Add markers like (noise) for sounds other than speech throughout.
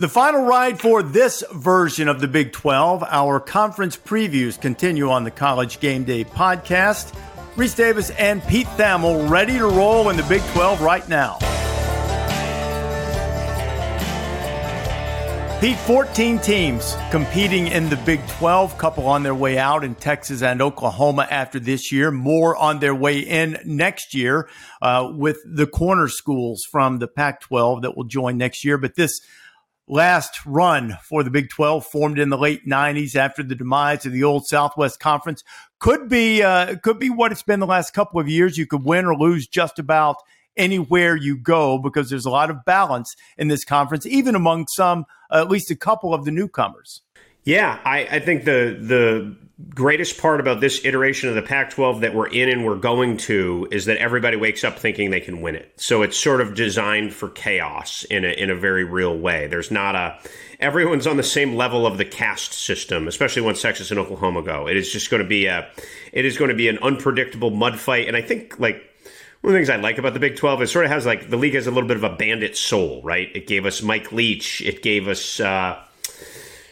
The final ride for this version of the Big 12, our conference previews continue on the College Game Day podcast. Rece Davis and Pete Thamel ready to roll in the Big 12 right now. Pete, 14 teams competing in the Big 12, couple on their way out in Texas and Oklahoma after this year, more on their way in next year uh, with the corner schools from the Pac 12 that will join next year. But this last run for the Big 12 formed in the late 90s after the demise of the old Southwest Conference could be uh, could be what it's been the last couple of years. You could win or lose just about anywhere you go because there's a lot of balance in this conference, even among some, uh, at least a couple of the newcomers. Yeah, I, I think the the greatest part about this iteration of the Pac 12 that we're in and we're going to is that everybody wakes up thinking they can win it. So it's sort of designed for chaos in a, in a very real way. There's not a, everyone's on the same level of the caste system, especially once Texas and Oklahoma go. It is just going to be a, it is going to be an unpredictable mud fight. And I think like, one of the things I like about the Big 12 is sort of has like the league has a little bit of a bandit soul, right? It gave us Mike Leach. It gave us, uh,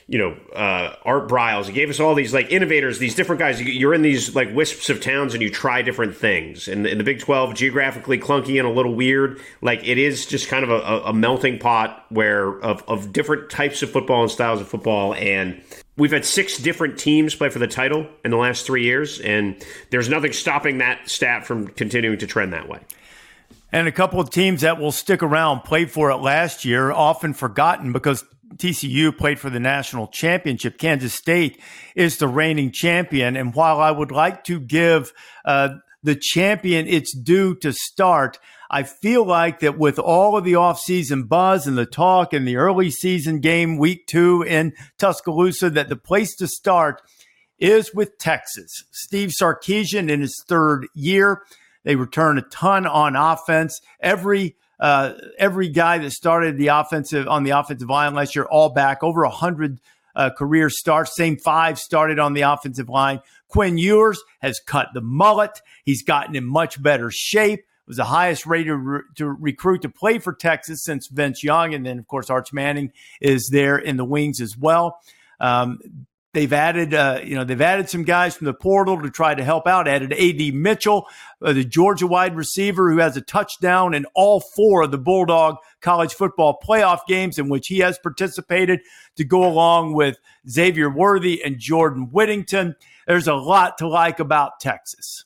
you know, uh, Art Briles. He gave us all these like innovators, these different guys. You're in these like wisps of towns and you try different things. And in the Big 12, geographically clunky and a little weird. Like it is just kind of a, a melting pot where of, of different types of football and styles of football. And we've had six different teams play for the title in the last three years. And there's nothing stopping that stat from continuing to trend that way. And a couple of teams that will stick around played for it last year, often forgotten because TCU played for the national championship. Kansas State is the reigning champion. And while I would like to give uh, the champion its due to start, I feel like that with all of the offseason buzz and the talk and the early season game, week two in Tuscaloosa, that the place to start is with Texas. Steve Sarkisian in his third year. They return a ton on offense. Every uh, every guy that started the offensive on the offensive line last year, all back over hundred uh, career starts. Same five started on the offensive line. Quinn Ewers has cut the mullet. He's gotten in much better shape. Was the highest rated re- to recruit to play for Texas since Vince Young, and then of course Arch Manning is there in the wings as well. Um, They've added, uh, you know, they've added some guys from the portal to try to help out. Added A.D. Mitchell, uh, the Georgia wide receiver, who has a touchdown in all four of the Bulldog college football playoff games in which he has participated, to go along with Xavier Worthy and Jordan Whittington. There's a lot to like about Texas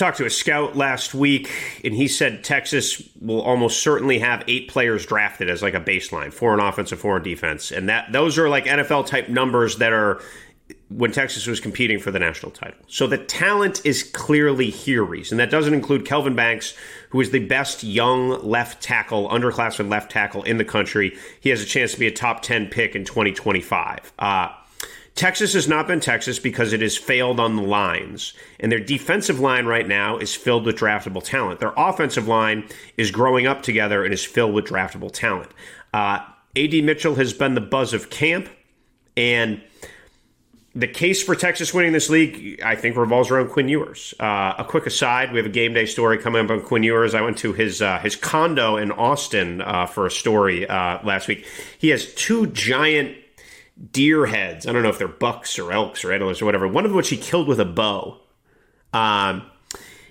talked to a scout last week, and he said Texas will almost certainly have eight players drafted as like a baseline, four on offense and four defense, and that those are like NFL type numbers that are when Texas was competing for the national title. So the talent is clearly here, Rece, and that doesn't include Kelvin Banks, who is the best young left tackle, underclassman left tackle in the country. He has a chance to be a top ten pick in 2025. Uh, Texas has not been Texas because it has failed on the lines. And their defensive line right now is filled with draftable talent. Their offensive line is growing up together and is filled with draftable talent. Uh, AD Mitchell has been the buzz of camp. And the case for Texas winning this league, I think, revolves around Quinn Ewers. Uh, a quick aside: we have a game day story coming up on Quinn Ewers. I went to his uh, his condo in Austin uh, for a story uh, last week. He has two giant deer heads. I don't know if they're bucks or elks or antelopes or whatever. One of which he killed with a bow. Um,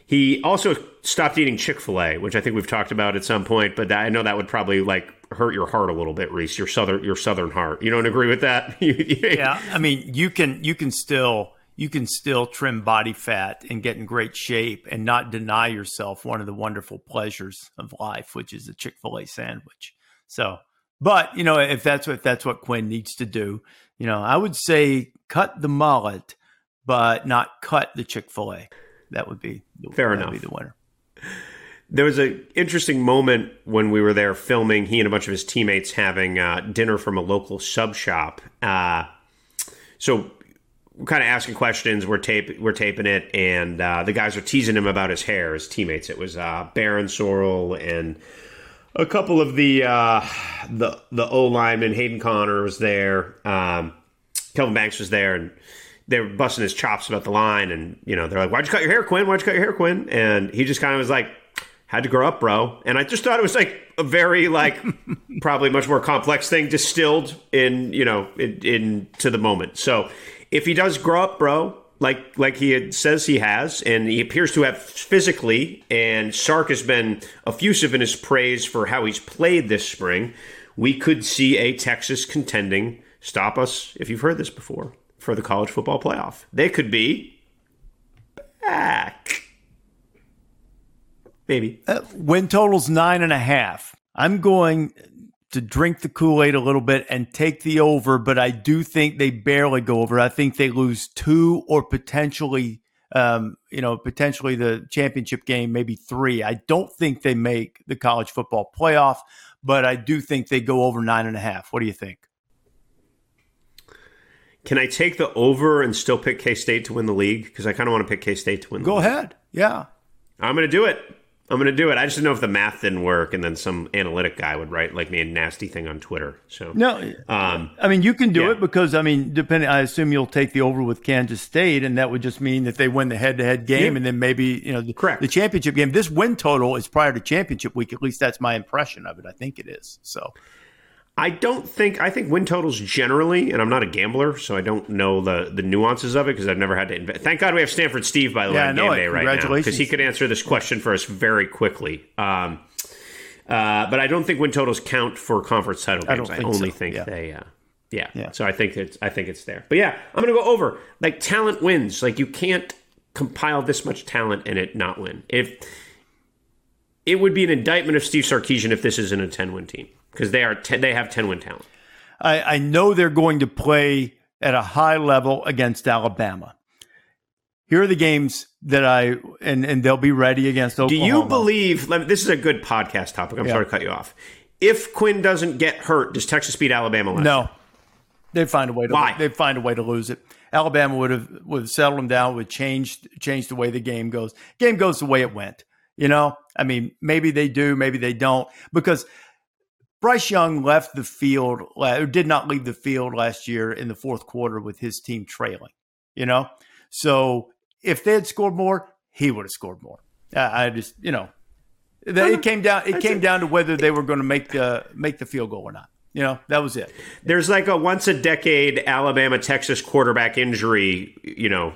he also stopped eating Chick Fil A, which I think we've talked about at some point. But I know that would probably like hurt your heart a little bit, Rece. Your southern your southern heart. You don't agree with that? (laughs) yeah, I mean you can you can still you can still trim body fat and get in great shape and not deny yourself one of the wonderful pleasures of life, which is a Chick Fil A sandwich. So but you know, if that's what if that's what Quinn needs to do, you know, I would say cut the mullet, but not cut the Chick Fil A. That would be fair enough. Be the winner. There was an interesting moment when we were there filming. He and a bunch of his teammates having uh, dinner from a local sub shop. Uh, so we're kind of asking questions. We're tape we're taping it, and uh, the guys are teasing him about his hair. His teammates. It was uh, Barryn Sorrell and a couple of the uh, the the O linemen. Hayden Conner was there. Um, Kelvin Banks was there, and they were busting his chops about the line. And you know, they're like, "Why'd you cut your hair, Quinn? Why'd you cut your hair, Quinn?" And he just kind of was like, had to grow up, bro. And I just thought it was like a very like (laughs) probably much more complex thing distilled in you know in, in to the moment. So if he does grow up, bro, like like he had, says he has, and he appears to have physically, and Sark has been effusive in his praise for how he's played this spring. We could see a Texas contending. Stop us if you've heard this before for the college football playoff. They could be back. Maybe. Uh, win total's nine and a half. I'm going to drink the Kool Aid a little bit and take the over, but I do think they barely go over. I think they lose two or potentially, um, you know, potentially the championship game, maybe three. I don't think they make the college football playoff, but I do think they go over nine and a half. What do you think? Can I take the over and still pick K State to win the league? Because I kind of want to pick K State to win. Go league. ahead. Yeah, I'm going to do it. I'm going to do it. I just didn't know if the math didn't work, and then some analytic guy would write like me a nasty thing on Twitter. So no, um, I mean you can do yeah. it because I mean, depending, I assume you'll take the over with Kansas State, and that would just mean that they win the head-to-head game, yeah. and then maybe you know the, Correct. the championship game. This win total is prior to championship week. At least that's my impression of it. I think it is. So I don't think I think win totals generally, and I'm not a gambler, so I don't know the the nuances of it because I've never had to. Invest. Thank God we have Stanford Steve by the yeah, way on game day right now because he could answer this question for us very quickly. Um, uh, but I don't think win totals count for conference title games. I, I only so. think yeah. they. Uh, yeah. yeah. So I think it's I think it's there. But yeah, I'm gonna go over. Like talent wins. Like you can't compile this much talent and it not win. If it would be an indictment of Steve Sarkisian if this isn't a 10 win team because they are ten, they have ten win talent. I, I know they're going to play at a high level against Alabama. Here are the games that I and and they'll be ready against Oklahoma. Do you believe? this is a good podcast topic. I'm yeah. sorry to cut you off. If Quinn doesn't get hurt, does Texas beat Alabama? Last no, they find a way to. Why? They find a way to lose it. Alabama would have would have settled them down. Would change change the way the game goes. Game goes the way it went. You know, I mean, maybe they do, maybe they don't, because Bryce Young left the field, or did not leave the field last year in the fourth quarter with his team trailing, you know? So if they had scored more, he would have scored more. I just, you know, it came down. It came down to whether they were going to make the make the field goal or not. You know, that was it. There's like a once a decade Alabama Texas quarterback injury. You know,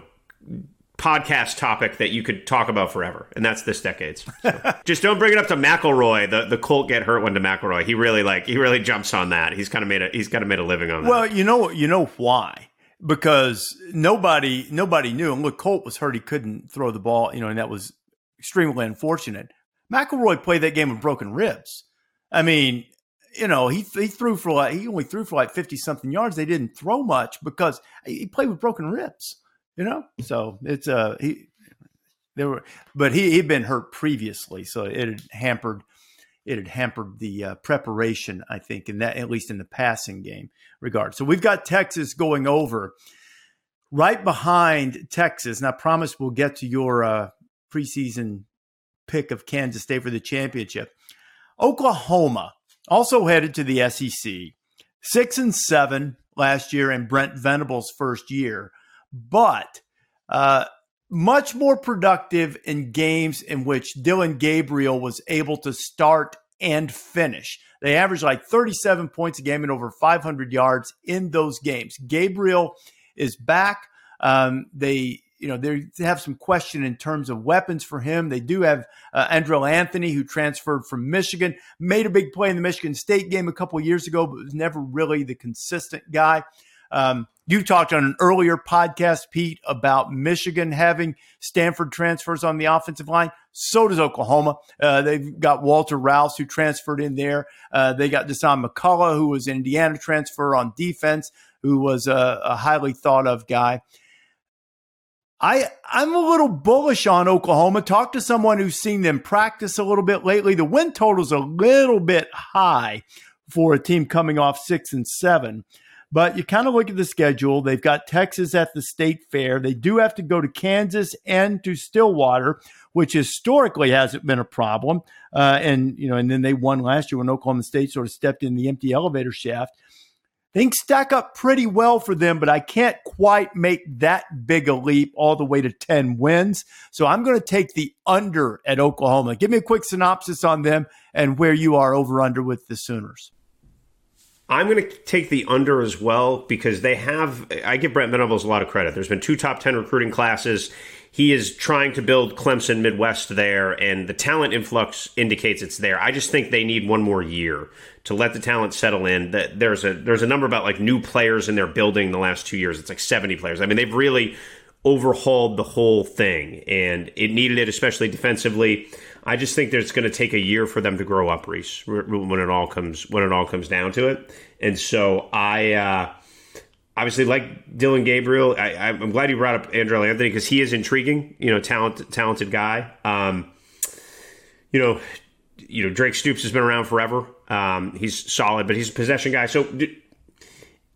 podcast topic that you could talk about forever, and that's this decade's. So, (laughs) just don't bring it up to McElroy. The the Colt get hurt one to McElroy. He really like he really jumps on that. He's kind of made a he's kind of made a living on that. Well, you know you know why because nobody nobody knew. And look, Colt was hurt; he couldn't throw the ball. You know, and that was extremely unfortunate. McElroy played that game with broken ribs. I mean, you know, he he threw for like he only threw for like fifty something yards. They didn't throw much because he played with broken ribs you know. So it's uh he there were, but he he'd been hurt previously, so it had hampered it had hampered the uh, preparation, I think, in that at least in the passing game regard. So we've got Texas going over right behind Texas, and I promise we'll get to your uh, preseason pick of Kansas State for the championship. Oklahoma also headed to the SEC, six and seven last year in Brent Venables' first year but uh, much more productive in games in which Dillon Gabriel was able to start and finish. They averaged like 37 points a game and over 500 yards in those games. Gabriel is back. Um, they you know they have some question in terms of weapons for him. They do have uh, Andrel Anthony, who transferred from Michigan, made a big play in the Michigan State game a couple years ago, but was never really the consistent guy. Um, you talked on an earlier podcast, Pete, about Michigan having Stanford transfers on the offensive line. So does Oklahoma. Uh, they've got Walter Rouse, who transferred in there. Uh, they got Dasan McCullough, who was an Indiana transfer on defense, who was a, a highly thought of guy. I I'm a little bullish on Oklahoma. Talk to someone who's seen them practice a little bit lately. The win total's a little bit high for a team coming off six and seven. But you kind of look at the schedule. They've got Texas at the state fair. They do have to go to Kansas and to Stillwater, which historically hasn't been a problem. Uh, and you know, and then they won last year when Oklahoma State sort of stepped in the empty elevator shaft. things stack up pretty well for them, but I can't quite make that big a leap all the way to 10 wins. So I'm going to take the under at Oklahoma. Give me a quick synopsis on them and where you are over under with the Sooners. I'm going to take the under as well because they have. I give Brent Venables a lot of credit. There's been two top 10 recruiting classes. He is trying to build Clemson Midwest there, and the talent influx indicates it's there. I just think they need one more year to let the talent settle in. That there's a there's a number about like new players in their building the last two years. It's like 70 players. I mean, they've really overhauled the whole thing, and it needed it, especially defensively. I just think that it's going to take a year for them to grow up, Rece, when it all comes when it all comes down to it. And so I uh, obviously like Dillon Gabriel. I, am glad you brought up Andrel Anthony because he is intriguing. You know, talent, talented guy. Um, you know, you know Drake Stoops has been around forever. Um, he's solid, but he's a possession guy. So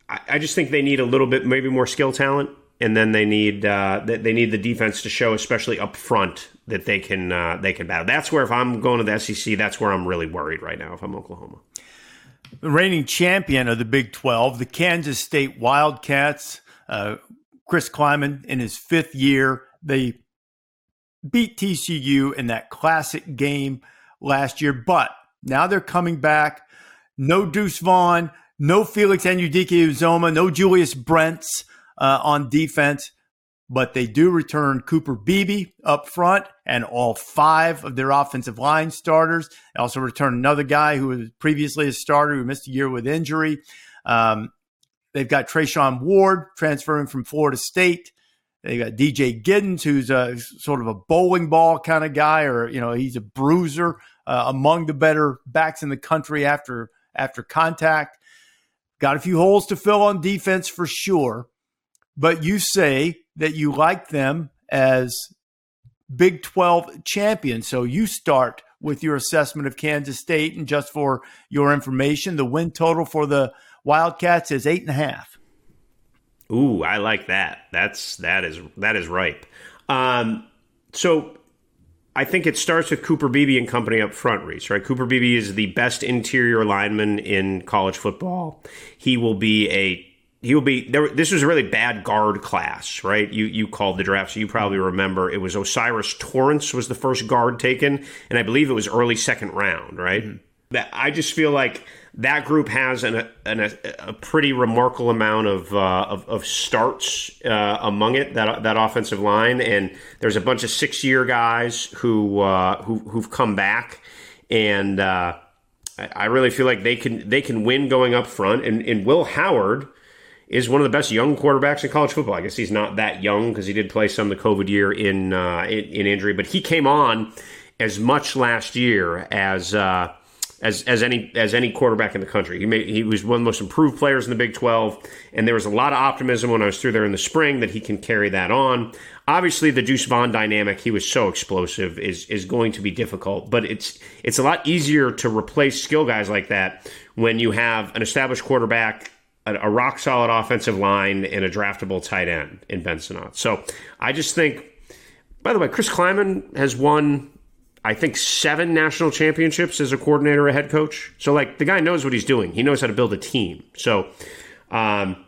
I just think they need a little bit, maybe more skill talent and then they need uh, they need the defense to show, especially up front, that they can uh, they can battle. That's where if I'm going to the SEC, that's where I'm really worried right now. If I'm Oklahoma, the reigning champion of the Big Twelve, the Kansas State Wildcats, uh, Chris Klieman in his fifth year, they beat TCU in that classic game last year, but now they're coming back. No Deuce Vaughn, no Felix Anudike Uzoma, no Julius Brents uh, on defense, but they do return Cooper Beebe up front and all five of their offensive line starters. They also return another guy who was previously a starter who missed a year with injury. Um, they've got Treshaun Ward transferring from Florida State. They got DJ Giddens, who's a sort of a bowling ball kind of guy, or you know, he's a bruiser uh, among the better backs in the country after after contact. Got a few holes to fill on defense for sure but you say that you like them as Big 12 champions. So you start with your assessment of Kansas State. And just for your information, the win total for the Wildcats is eight and a half. Ooh, I like that. That's that is that is ripe. Um, so I think it starts with Cooper Beebe and company up front, Rece, right? Cooper Beebe is the best interior lineman in college football. He will be a he will be there. This was a really bad guard class, right? You you called the draft, so you probably remember it was O'Cyrus Torrence was the first guard taken, and I believe it was early second round, right? Mm-hmm. That I just feel like that group has an, an a, a, pretty remarkable amount of uh, of, of, starts uh, among it that that offensive line, and there's a bunch of six year guys who uh, who who've come back, and uh, I, I really feel like they can they can win going up front, and, and Will Howard is one of the best young quarterbacks in college football. I guess he's not that young because he did play some of the COVID year in, uh, in, in injury, but he came on as much last year as uh, as as any as any quarterback in the country. He he was one of the most improved players in the Big Twelve, and there was a lot of optimism when I was through there in the spring that he can carry that on. Obviously, the Deuce Vaughn dynamic, he was so explosive, is is going to be difficult, but it's it's a lot easier to replace skill guys like that when you have an established quarterback a, rock solid offensive line and a draftable tight end in Ben Sinnott. So I just think, by the way, Chris Klieman has won, I think, seven national championships as a coordinator, a head coach. So, like, the guy knows what he's doing. He knows how to build a team. So, um,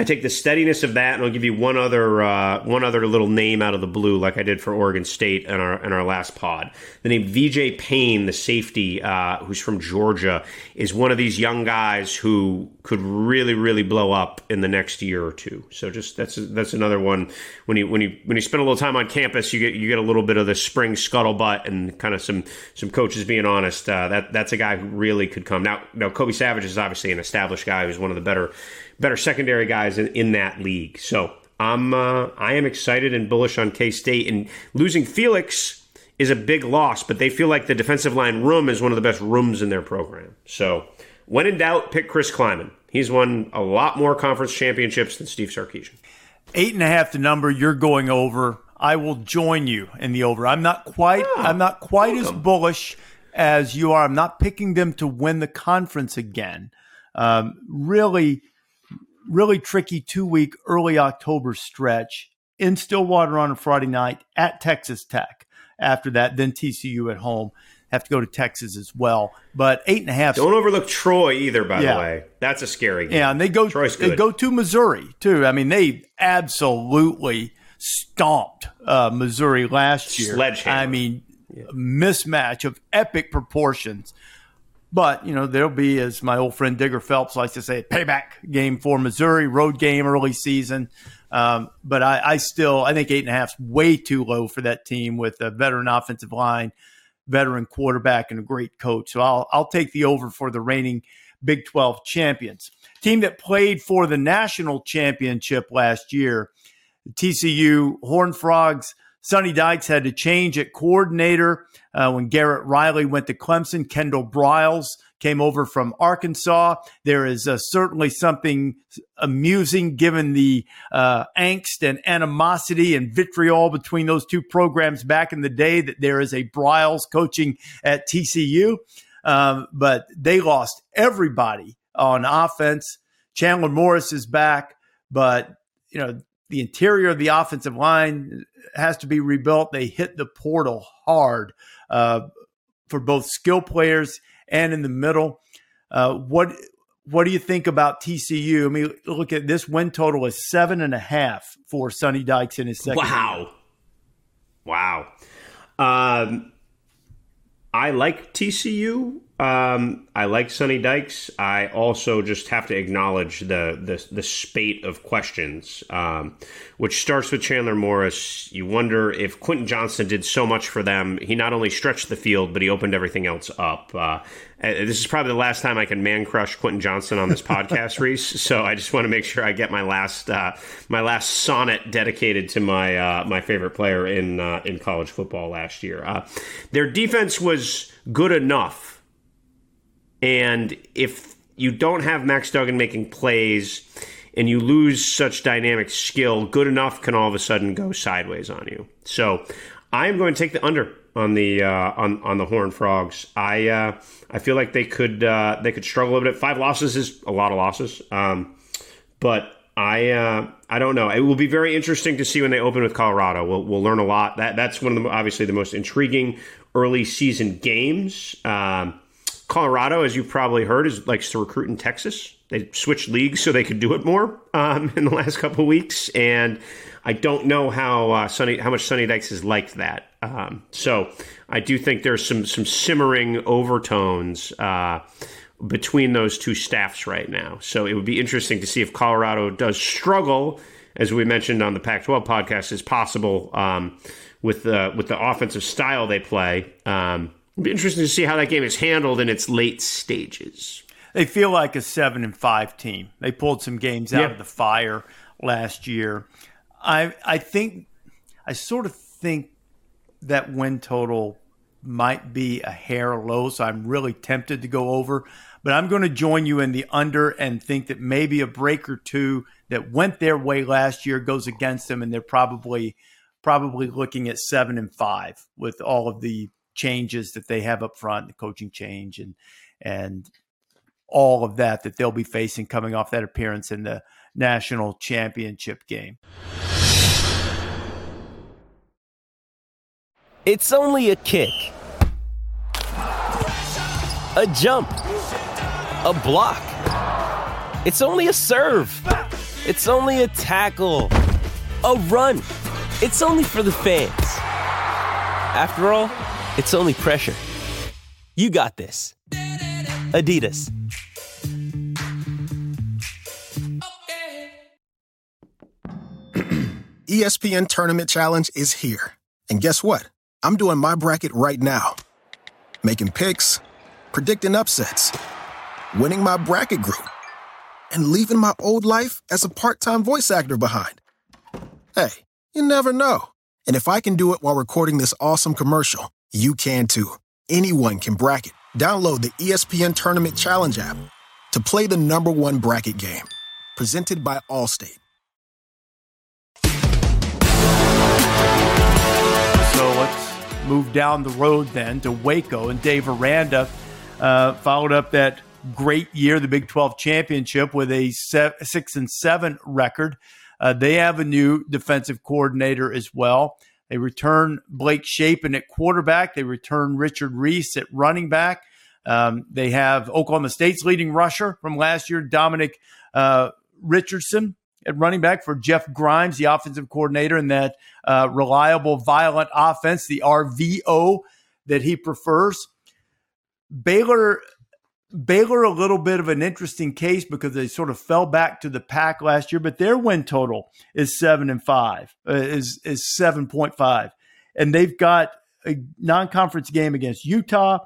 I take the steadiness of that, and I'll give you one other uh, one other little name out of the blue, like I did for Oregon State in our in our last pod. The name VJ Payne, the safety uh, who's from Georgia, is one of these young guys who could really really blow up in the next year or two. So just that's that's another one. When you when you when you spend a little time on campus, you get you get a little bit of the spring scuttlebutt and kind of some some coaches being honest. Uh, that that's a guy who really could come. Now now Kobe Savage is obviously an established guy who's one of the better better secondary guys in, in that league. So I'm uh, I am excited and bullish on K State and losing Felix is a big loss, but they feel like the defensive line room is one of the best rooms in their program. So when in doubt, pick Chris Klieman. He's won a lot more conference championships than Steve Sarkisian. Eight and a half the number you're going over. I will join you in the over. I'm not quite oh, I'm not quite welcome. as bullish as you are. I'm not picking them to win the conference again. Um, really, really tricky two week early October stretch in Stillwater on a Friday night at Texas Tech. After that, then TCU at home. have to go to Texas as well. But eight and a half. Don't overlook Troy either. By yeah. the way, that's a scary game. Yeah, and they go. Troy's good. They go to Missouri too. I mean, they absolutely stomped uh, Missouri last year. Sledgehammer. I mean, yeah. mismatch of epic proportions. But, you know, there'll be, as my old friend Digger Phelps likes to say, payback game for Missouri, road game early season. Um, but I, I, still, I think eight and a half is way too low for that team with a veteran offensive line, veteran quarterback, and a great coach. So I'll, I'll take the over for the reigning Big 12 champions. Team that played for the national championship last year, TCU Horned Frogs – Sonny Dykes had to change at coordinator uh, when Garrett Riley went to Clemson. Kendall Briles came over from Arkansas. There is uh, certainly something amusing given the uh, angst and animosity and vitriol between those two programs back in the day that there is a Briles coaching at TCU. Um, but they lost everybody on offense. Chandler Morris is back, but you know the interior of the offensive line has to be rebuilt. They hit the portal hard uh, for both skill players and in the middle. Uh, what what do you think about TCU? I mean, look at this win total is seven and a half for Sonny Dykes in his second. Wow, wow. Um, I like TCU. Um, I like Sonny Dykes. I also just have to acknowledge the the, the spate of questions, um, which starts with Chandler Morris. You wonder if Quentin Johnston did so much for them. He not only stretched the field, but he opened everything else up. Uh, uh this is probably the last time I can man crush Quentin Johnston on this (laughs) podcast, Rece. So I just want to make sure I get my last uh, my last sonnet dedicated to my uh, my favorite player in uh, in college football last year. Uh, their defense was good enough and if you don't have Max Duggan making plays and you lose such dynamic skill, good enough can all of a sudden go sideways on you. So I am going to take the under on the uh, on on the Horn Frogs. I uh, I feel like they could uh, they could struggle a bit. Five losses is a lot of losses, um, but I uh, I don't know. It will be very interesting to see when they open with Colorado. We'll we'll learn a lot. That that's one of the obviously the most intriguing early season games. Um, Colorado, as you've probably heard, is likes to recruit in Texas. They switched leagues so they could do it more um, (laughs) in the last couple of weeks, and I don't know how uh, Sonny, how much Sonny Dykes has liked that. Um, so I do think there's some some simmering overtones uh, between those two staffs right now. So it would be interesting to see if Colorado does struggle, as we mentioned on the Pac-12 podcast, is possible um, with the with the offensive style they play. Um, It'll be interesting to see how that game is handled in its late stages. They feel like a seven and five team. They pulled some games out of the fire last year. I I think I sort of think that win total might be a hair low, so I'm really tempted to go over. But I'm going to join you in the under and think that maybe a break or two that went their way last year goes against them, and they're probably probably looking at seven and five with all of the changes that they have up front, the coaching change and and all of that that they'll be facing coming off that appearance in the national championship game. It's only a kick. A jump. A block. It's only a serve. It's only a tackle. A run. It's only for the fans. After all, it's only pressure. You got this. Adidas. (clears throat) ESPN Tournament Challenge is here. And guess what? I'm doing my bracket right now. Making picks, predicting upsets, winning my bracket group, and leaving my old life as a part time voice actor behind. Hey, you never know. And if I can do it while recording this awesome commercial, you can too. Anyone can bracket. Download the ESPN Tournament Challenge app to play the number one bracket game. Presented by Allstate. So let's move down the road then to Waco. And Dave Aranda uh, followed up that great year, the Big 12 championship, with a six and seven record. Uh, they have a new defensive coordinator as well. They return Blake Shapen at quarterback. They return Richard Reese at running back. Um, they have Oklahoma State's leading rusher from last year, Dominic uh, Richardson, at running back for Jeff Grimes, the offensive coordinator, and that uh, reliable, violent offense, the RVO that he prefers. Baylor Baylor a little bit of an interesting case because they sort of fell back to the pack last year, but their win total is seven and five, uh, is is seven point five, and they've got a non-conference game against Utah.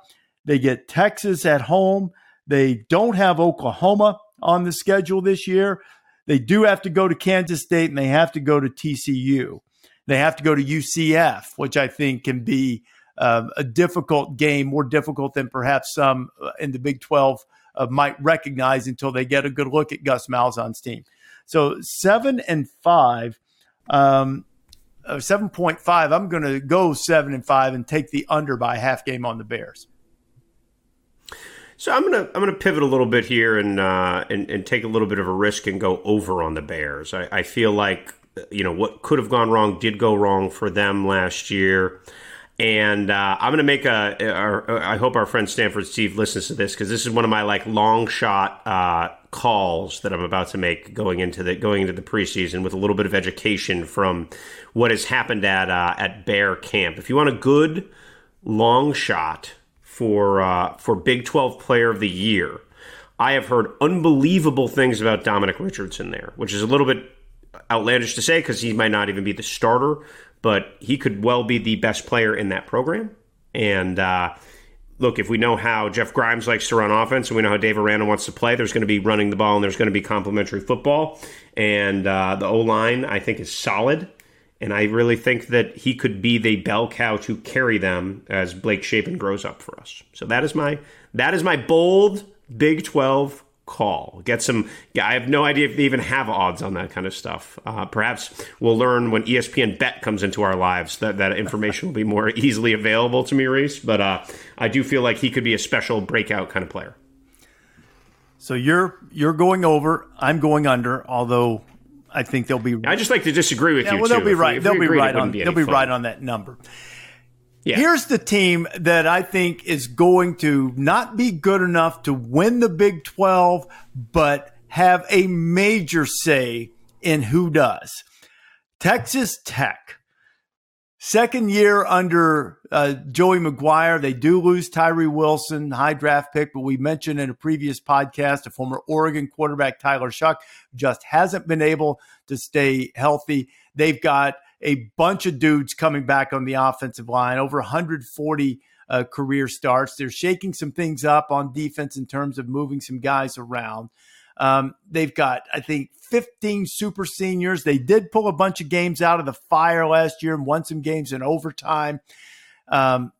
They get Texas at home. They don't have Oklahoma on the schedule this year. They do have to go to Kansas State and they have to go to TCU. They have to go to UCF, which I think can be uh, a difficult game, more difficult than perhaps some uh, in the Big 12 uh, might recognize until they get a good look at Gus Malzahn's team. So seven and five, um, uh, seven point five. I'm going to go seven and five and take the under by half game on the Bears. So I'm gonna I'm gonna pivot a little bit here and uh, and, and take a little bit of a risk and go over on the Bears. I, I feel like you know what could have gone wrong did go wrong for them last year. And uh, I'm going to make a. Our, I hope our friend Stanford Steve listens to this because this is one of my like long shot uh, calls that I'm about to make going into the going into the preseason with a little bit of education from what has happened at uh, at Bear Camp. If you want a good long shot for uh, for Big 12 Player of the Year, I have heard unbelievable things about Dominic Richardson there, which is a little bit outlandish to say because he might not even be the starter but he could well be the best player in that program. And uh, look, if we know how Jeff Grimes likes to run offense and we know how Dave Aranda wants to play, there's going to be running the ball and there's going to be complementary football. And uh, the O line, I think, is solid. And I really think that he could be the bell cow to carry them as Blake Shapen grows up for us. So that is my that is my bold Big 12 call. Get some. I have no idea if they even have odds on that kind of stuff. Uh, perhaps we'll learn when ESPN Bet comes into our lives that that information will be more (laughs) easily available to me, Rece. But uh, I do feel like he could be a special breakout kind of player. So you're you're going over. I'm going under. Although I think they'll be. I just like to disagree with yeah, you. Well, too. they'll be right. We, they'll be right on. Be they'll be fun. right on that number. Yeah. Here's the team that I think is going to not be good enough to win the Big 12, but have a major say in who does. Texas Tech. Second year under uh, Joey McGuire. They do lose Tyree Wilson, high draft pick, but we mentioned in a previous podcast a former Oregon quarterback, Tyler Shough, just hasn't been able to stay healthy. They've got a bunch of dudes coming back on the offensive line, over 140 uh, career starts. They're shaking some things up on defense in terms of moving some guys around. Um, they've got, I think, 15 super seniors. They did pull a bunch of games out of the fire last year and won some games in overtime. Um,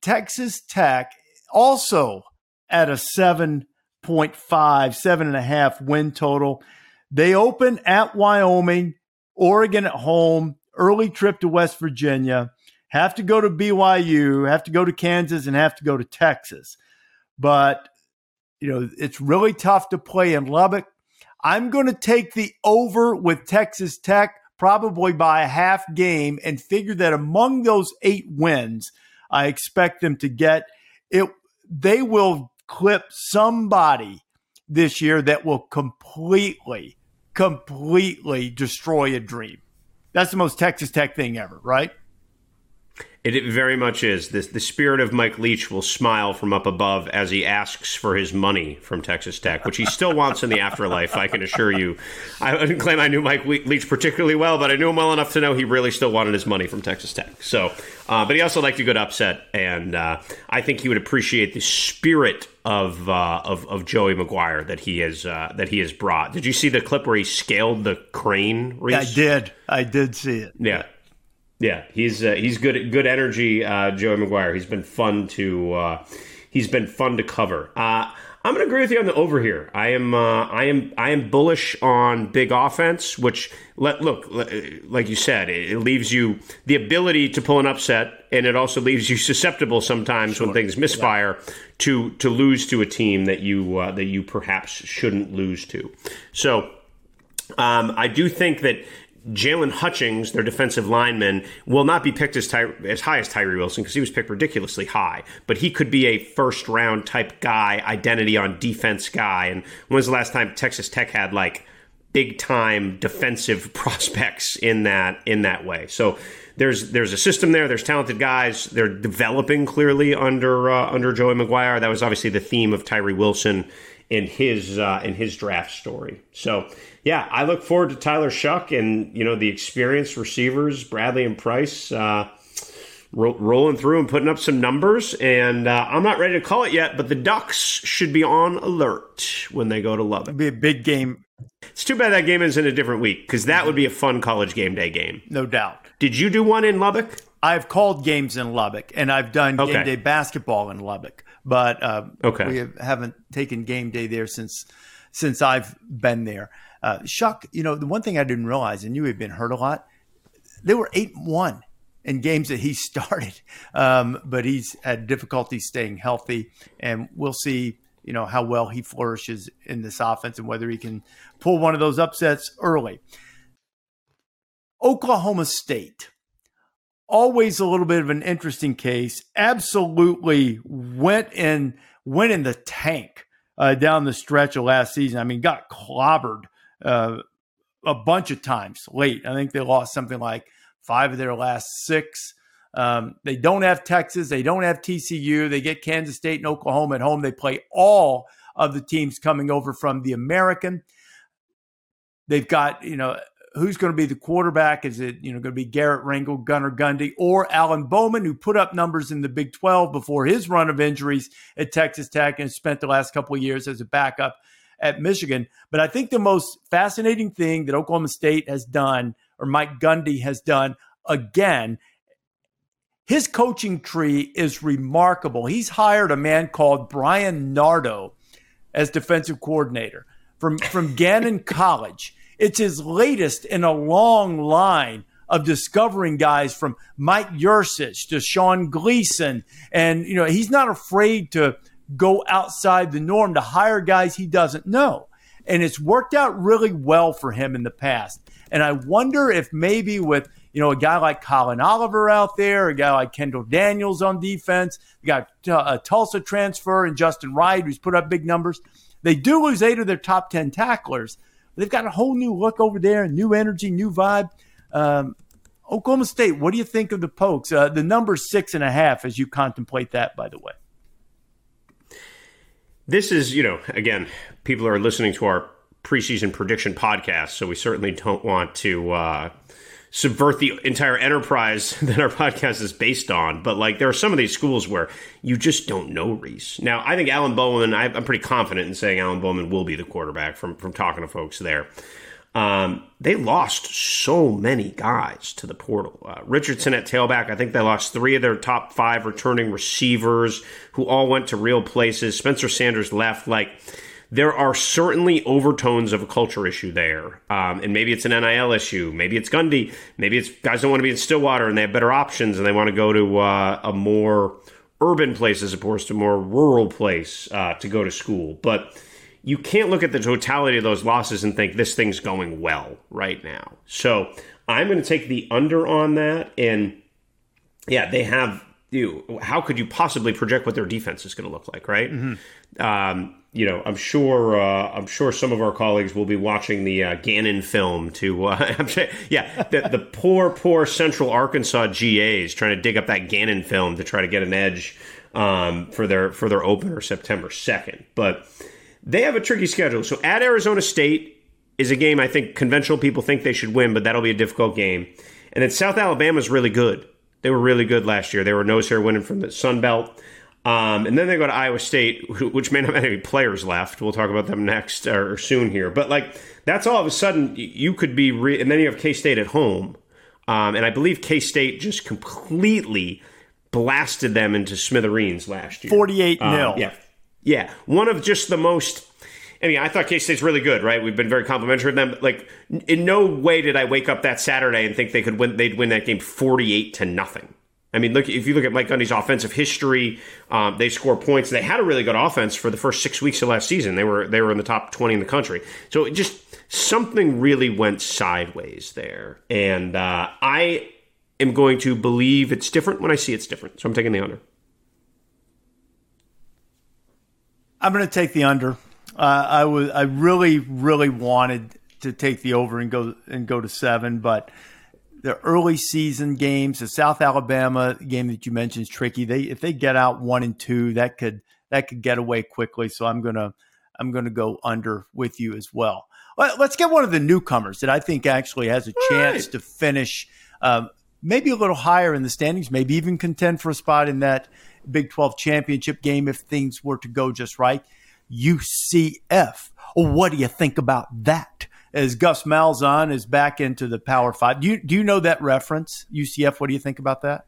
Texas Tech also at a 7.5, seven and a half win total. They open at Wyoming, Oregon at home, early trip to West Virginia, have to go to BYU, have to go to Kansas, and have to go to Texas. But, you know, it's really tough to play in Lubbock. I'm going to take the over with Texas Tech probably by a half game and figure that among those eight wins, I expect them to get it. They will clip somebody this year that will completely, completely destroy a dream. That's the most Texas Tech thing ever, right? It, very much is. The, the spirit of Mike Leach will smile from up above as he asks for his money from Texas Tech, which he still wants in the afterlife, I can assure you. I wouldn't claim I knew Mike Leach particularly well, but I knew him well enough to know he really still wanted his money from Texas Tech. So, uh, but he also liked a good upset, and uh, I think he would appreciate the spirit of uh, of, of Joey McGuire that he has uh, that he has brought. Did you see the clip where he scaled the crane? Rece? I did. I did see it. Yeah. Yeah, he's uh, he's good good energy, uh, Joey McGuire. He's been fun to uh, he's been fun to cover. Uh, I'm going to agree with you on the over here. I am uh, I am I am bullish on big offense, which let look like you said, it, it, leaves you the ability to pull an upset, and it also leaves you susceptible sometimes sure. when things misfire yeah. to to lose to a team that you uh, that you perhaps shouldn't lose to. So um, I do think that Jaylon Hutchings, their defensive lineman, will not be picked as, Ty- as high as Tyree Wilson because he was picked ridiculously high. But he could be a first round type guy, identity on defense guy. And when was the last time Texas Tech had like big time defensive (laughs) prospects in that in that way? So there's there's a system there. There's talented guys. They're developing clearly under uh, under Joey McGuire. That was obviously the theme of Tyree Wilson in his uh, in his draft story. So yeah, I look forward to Tyler Shough and you know the experienced receivers Bradley and Price uh, ro- rolling through and putting up some numbers. And uh, I'm not ready to call it yet, but the Ducks should be on alert when they go to Lubbock. It'll be a big game. It's too bad that game is in a different week because that would be a fun college game day game. No doubt. Did you do one in Lubbock? I've called games in Lubbock, and I've done okay. game day basketball in Lubbock, but uh, okay. we have, haven't taken game day there since since I've been there. Uh, Shough, you know, the one thing I didn't realize, and you had been hurt a lot, they were eight one in games that he (laughs) started, um, but he's had difficulty staying healthy, and we'll see. You know how well he flourishes in this offense and whether he can pull one of those upsets early. Oklahoma State always a little bit of an interesting case. Absolutely went in went in the tank uh, down the stretch of last season. I mean, got clobbered uh, a bunch of times late. I think they lost something like five of their last six. Um, they don't have Texas. They don't have TCU. They get Kansas State and Oklahoma at home. They play all of the teams coming over from the American. They've got, you know, who's going to be the quarterback? Is it you know going to be Garrett Rangel, Gunnar Gundy, or Alan Bowman, who put up numbers in the Big 12 before his run of injuries at Texas Tech and spent the last couple of years as a backup at Michigan? But I think the most fascinating thing that Oklahoma State has done, or Mike Gundy has done again, his coaching tree is remarkable. He's hired a man called Bryan Nardo as defensive coordinator from from (laughs) Gannon College. It's his latest in a long line of discovering guys from Mike Yurcich to Sean Gleeson. And, you know, he's not afraid to go outside the norm to hire guys he doesn't know. And it's worked out really well for him in the past. And I wonder if maybe with, you know, a guy like Collin Oliver out there, a guy like Kendall Daniels on defense, you got uh, a Tulsa transfer and Justin Wright, who's put up big numbers. They do lose eight of their top 10 tacklers, They've got a whole new look over there, new energy, new vibe. Um, Oklahoma State, what do you think of the Pokes? Uh, the number six and a half as you contemplate that, by the way. This is, you know, again, people are listening to our preseason prediction podcast, so we certainly don't want to uh, subvert the entire enterprise (laughs) that our podcast is based on. But like, there are some of these schools where you just don't know Rece. Now, I think Alan Bowman. I, am pretty confident in saying Alan Bowman will be the quarterback from from talking to folks there. Um, they lost so many guys to the portal. Uh, Richardson at tailback. I think they lost three of their top five returning receivers, who all went to real places. Spencer Sanders left. Like there are certainly overtones of a culture issue there. Um, and maybe it's an NIL issue. Maybe it's Gundy. Maybe it's guys don't want to be in Stillwater and they have better options and they want to go to uh, a more urban place as opposed to a more rural place uh, to go to school. But you can't look at the totality of those losses and think this thing's going well right now. So I'm going to take the under on that. And yeah, they have you. How could you possibly project what their defense is going to look like, right? Mm-hmm. Um, you know, I'm sure uh, I'm sure some of our colleagues will be watching the uh, Gannon film to, uh, (laughs) sure, yeah, the, the, poor, poor Central Arkansas GAs trying to dig up that Gannon film to try to get an edge um, for their for their opener September 2nd. But they have a tricky schedule. So at Arizona State is a game I think conventional people think they should win, but that'll be a difficult game. And then South Alabama is really good. They were really good last year. They were nose hair winning from the Sun Belt. Um, and then they go to Iowa State, which may not have any players left. We'll talk about them next or soon here. But like that's all of a sudden you could be, re- and then you have K State at home, um, and I believe K State just completely blasted them into smithereens last year. Forty-eight um, nil. Yeah, yeah. One of just the most. I mean, I thought K State's really good, right? We've been very complimentary of them. Like, in no way did I wake up that Saturday and think they could win. They'd win that game forty-eight to nothing. I mean, look if you look at Mike Gundy's offensive history, um, they score points. They had a really good offense for the first six weeks of last season. They were they were in the top twenty in the country. So it just something really went sideways there, and uh, I am going to believe it's different when I see it's different. So I'm taking the under. I'm going to take the under. Uh, I was I really really wanted to take the over and go and go to seven, but the early season games, the South Alabama game that you mentioned is tricky. They if they get out one and two, that could that could get away quickly. So I'm gonna I'm gonna go under with you as well. Let's get one of the newcomers that I think actually has a chance right. to finish um, maybe a little higher in the standings, maybe even contend for a spot in that Big 12 championship game if things were to go just right. UCF. Well, what do you think about that? As Gus Malzahn is back into the Power Five, do you do you know that reference? UCF. What do you think about that?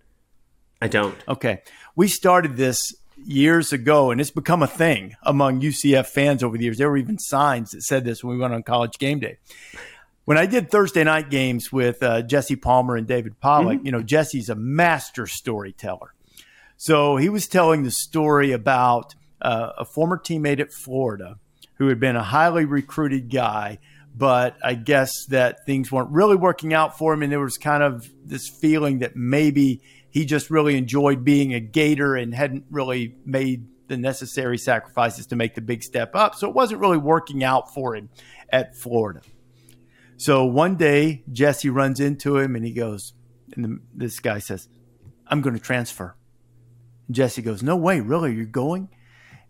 I don't. Okay, we started this years ago, and it's become a thing among UCF fans over the years. There were even signs that said this when we went on College Game Day. When I did Thursday night games with uh, Jesse Palmer and David Pollack, mm-hmm. you know Jesse's a master storyteller. So he was telling the story about uh, a former teammate at Florida who had been a highly recruited guy, but I guess that things weren't really working out for him. And there was kind of this feeling that maybe he just really enjoyed being a Gator and hadn't really made the necessary sacrifices to make the big step up. So it wasn't really working out for him at Florida. So one day, Jesse runs into him and he goes, and the, this guy says, I'm going to transfer. Jesse goes, No way, really? You're going?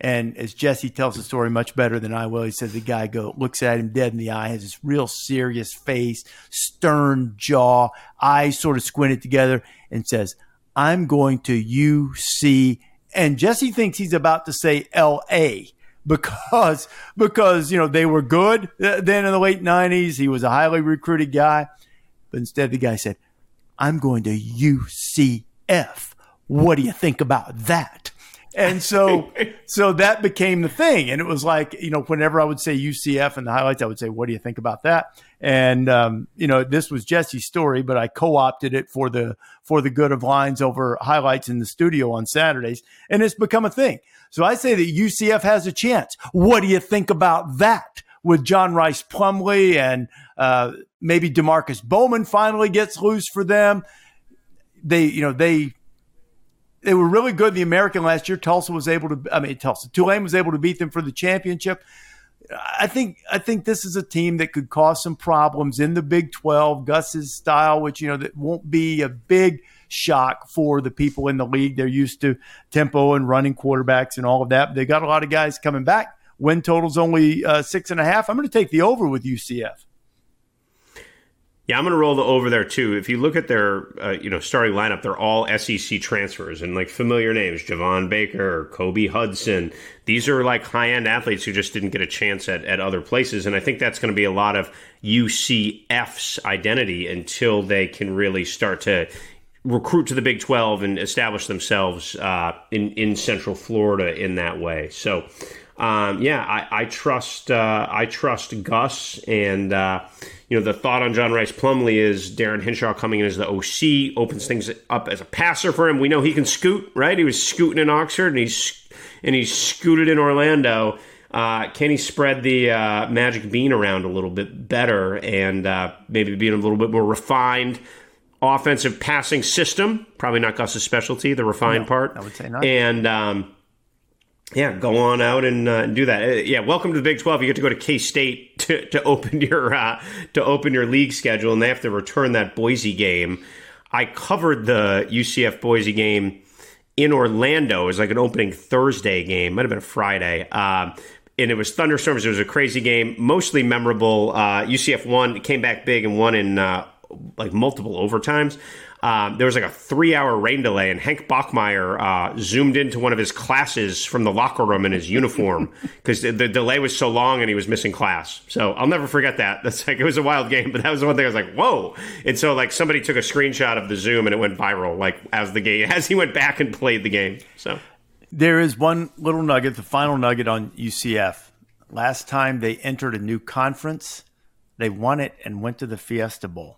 And as Jesse tells the story much better than I will, he says the guy go looks at him dead in the eye, has this real serious face, stern jaw, eyes sort of squinted together, and says, I'm going to UC. And Jesse thinks he's about to say LA because because you know they were good then in the late 90s. He was a highly recruited guy, but instead the guy said, "I'm going to UCF." what do you think about that? And so, (laughs) so that became the thing. And it was like, you know, whenever I would say UCF and the highlights, I would say, what do you think about that? And, um, you know, this was Jesse's story, but I co-opted it for the, for the good of lines over highlights in the studio on Saturdays. And it's become a thing. So I say that UCF has a chance. What do you think about that? With John Rhys Plumlee and, uh, maybe Demarkcus Bowman finally gets loose for them. They, you know, they, they were really good in the American last year. Tulsa was able to, I mean, Tulsa, Tulane was able to beat them for the championship. I think I think this is a team that could cause some problems in the Big 12, Gus's style, which you know that won't be a big shock for the people in the league. They're used to tempo and running quarterbacks and all of that. They got a lot of guys coming back. Win total's only uh, six and a half. I'm going to take the over with UCF. Yeah, I'm going to roll the over there too. If you look at their, uh, you know, starting lineup, they're all SEC transfers and like familiar names: Javon Baker, Kobe Hudson. These are like high end athletes who just didn't get a chance at, at other places, and I think that's going to be a lot of UCF's identity until they can really start to recruit to the Big 12 and establish themselves uh, in in Central Florida in that way. So, um, yeah, I, I trust uh, I trust Gus and uh, you know, the thought on John Rhys Plumlee is Darin Hinshaw coming in as the OC opens things up as a passer for him. We know he can scoot, right? He was scooting in Oxford and he's and he's scooted in Orlando. Uh, can he spread the uh, magic bean around a little bit better and uh, maybe be in a little bit more refined offensive passing system? Probably not Gus's specialty, the refined no, part. I would say not. And um, yeah, go on out and, uh, do that. Uh, yeah, welcome to the Big Twelve. You get to go to K State (laughs) to, to open your uh, to open your league schedule, and they have to return that Boise game. I covered the UCF Boise game in Orlando. It was like an opening Thursday game, might have been a Friday. Um, and it was thunderstorms. It was a crazy game, mostly memorable. Uh, UCF won, came back big, and won in uh, like multiple overtimes. Um, there was like a three hour rain delay, and Hank Bachmeier uh, zoomed into one of his classes from the locker room in his uniform (laughs) because the, the, delay was so long and he was missing class. So I'll never forget that. (laughs) That's like it was a wild game, but that was the one thing I was like, whoa! And so like somebody took a screenshot of the Zoom and it went viral, like as the game (laughs) as he went back and played the game. So there is one little nugget, the final nugget on UCF. Last time they entered a new conference, they won it and went to the Fiesta Bowl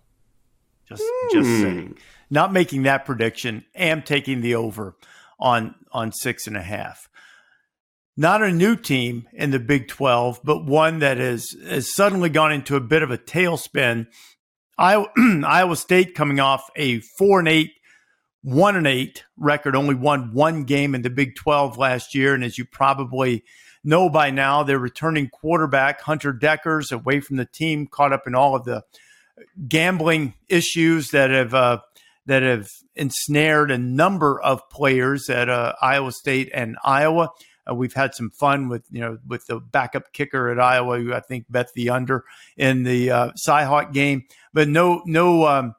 Just mm. just hmm. saying. Not making that prediction. Am taking the over on on six and a half. Not a new team in the Big 12, but one that has, has suddenly gone into a bit of a tailspin. Iowa, (clears throat) Iowa State coming off a four and eight, one and eight record, only won one game in the Big 12 last year. And as you probably know by now, their returning quarterback, Hunter Dekkers away from the team, caught up in all of the gambling issues that have uh, that have ensnared a number of players at uh, Iowa State and Iowa. Uh, we've had some fun with you know with the backup kicker at Iowa, who I think bet the under in the uh, Cyhawk game. But no no um,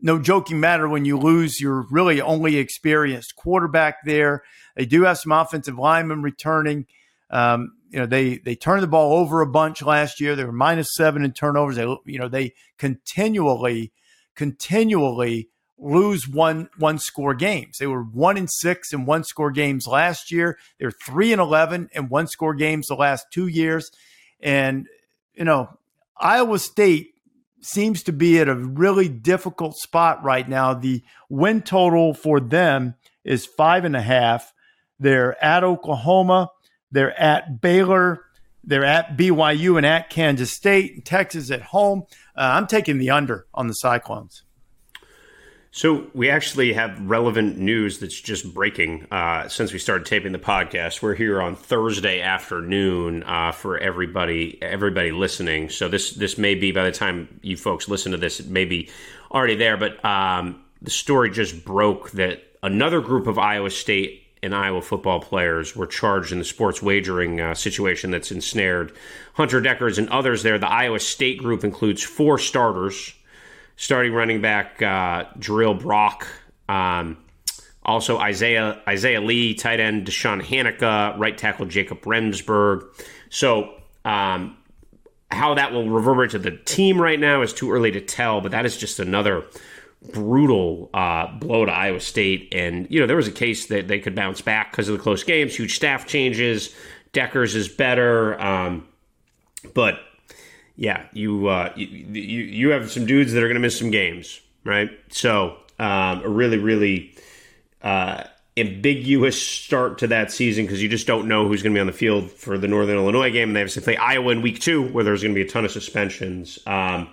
no joking matter when you lose your really only experienced quarterback there. They do have some offensive linemen returning. Um, you know they they turned the ball over a bunch last year. They were minus seven in turnovers. They you know they continually continually lose one one score games. They were one in six in one score games last year. They're three and eleven in one score games the last two years. And you know, Iowa State seems to be at a really difficult spot right now. The win total for them is five and a half. They're at Oklahoma. They're at Baylor. They're at BYU and at Kansas State. Texas at home. Uh, I'm taking the under on the Cyclones. So we actually have relevant news that's just breaking uh, since we started taping the podcast. We're here on Thursday afternoon uh, for everybody everybody listening. So this this may be by the time you folks listen to this, it may be already there. But um, the story just broke that another group of Iowa State and Iowa football players were charged in the sports wagering uh, situation that's ensnared Hunter Dekkers and others. There, the Iowa State group includes four starters starting running back uh, Jirehl Brock. Um, also Isaiah Isaiah Lee, tight end DeShawn Hanika, right tackle Jacob Remsburg. So um, how that will reverberate to the team right now is too early to tell, but that is just another brutal uh, blow to Iowa State. And, you know, there was a case that they could bounce back because of the close games, huge staff changes. Dekkers is better. Um, but yeah, you, uh, you you have some dudes that are going to miss some games, right? So um, a really really uh, ambiguous start to that season because you just don't know who's going to be on the field for the Northern Illinois game, and they have to play Iowa in week two, where there's going to be a ton of suspensions. Um,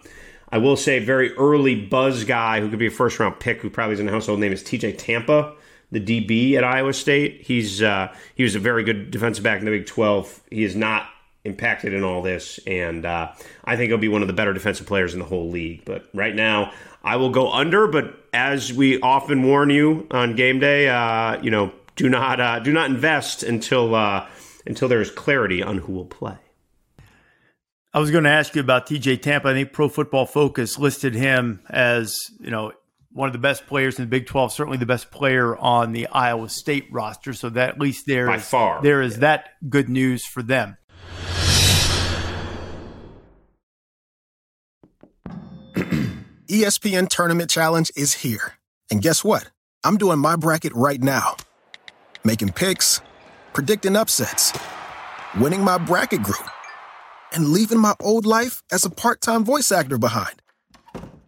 I will say, very early buzz guy who could be a first round pick, who probably is in the household name is T.J. Tampa the DB at Iowa State. He's uh, he was a very good defensive back in the Big Twelve. He is not impacted in all this, and uh, I think he'll be one of the better defensive players in the whole league. But right now, I will go under. But as we often warn you on game day, uh, you know, do not uh, do not invest until uh, until there is clarity on who will play. I was going to ask you about TJ Tampa. I think Pro Football Focus listed him as you know one of the best players in the Big 12, certainly the best player on the Iowa State roster. So that at least there By is, far. there is yeah. that good news for them. (clears throat) ESPN Tournament Challenge is here. And guess what? I'm doing my bracket right now. Making picks, predicting upsets, winning my bracket group, and leaving my old life as a part time voice actor behind.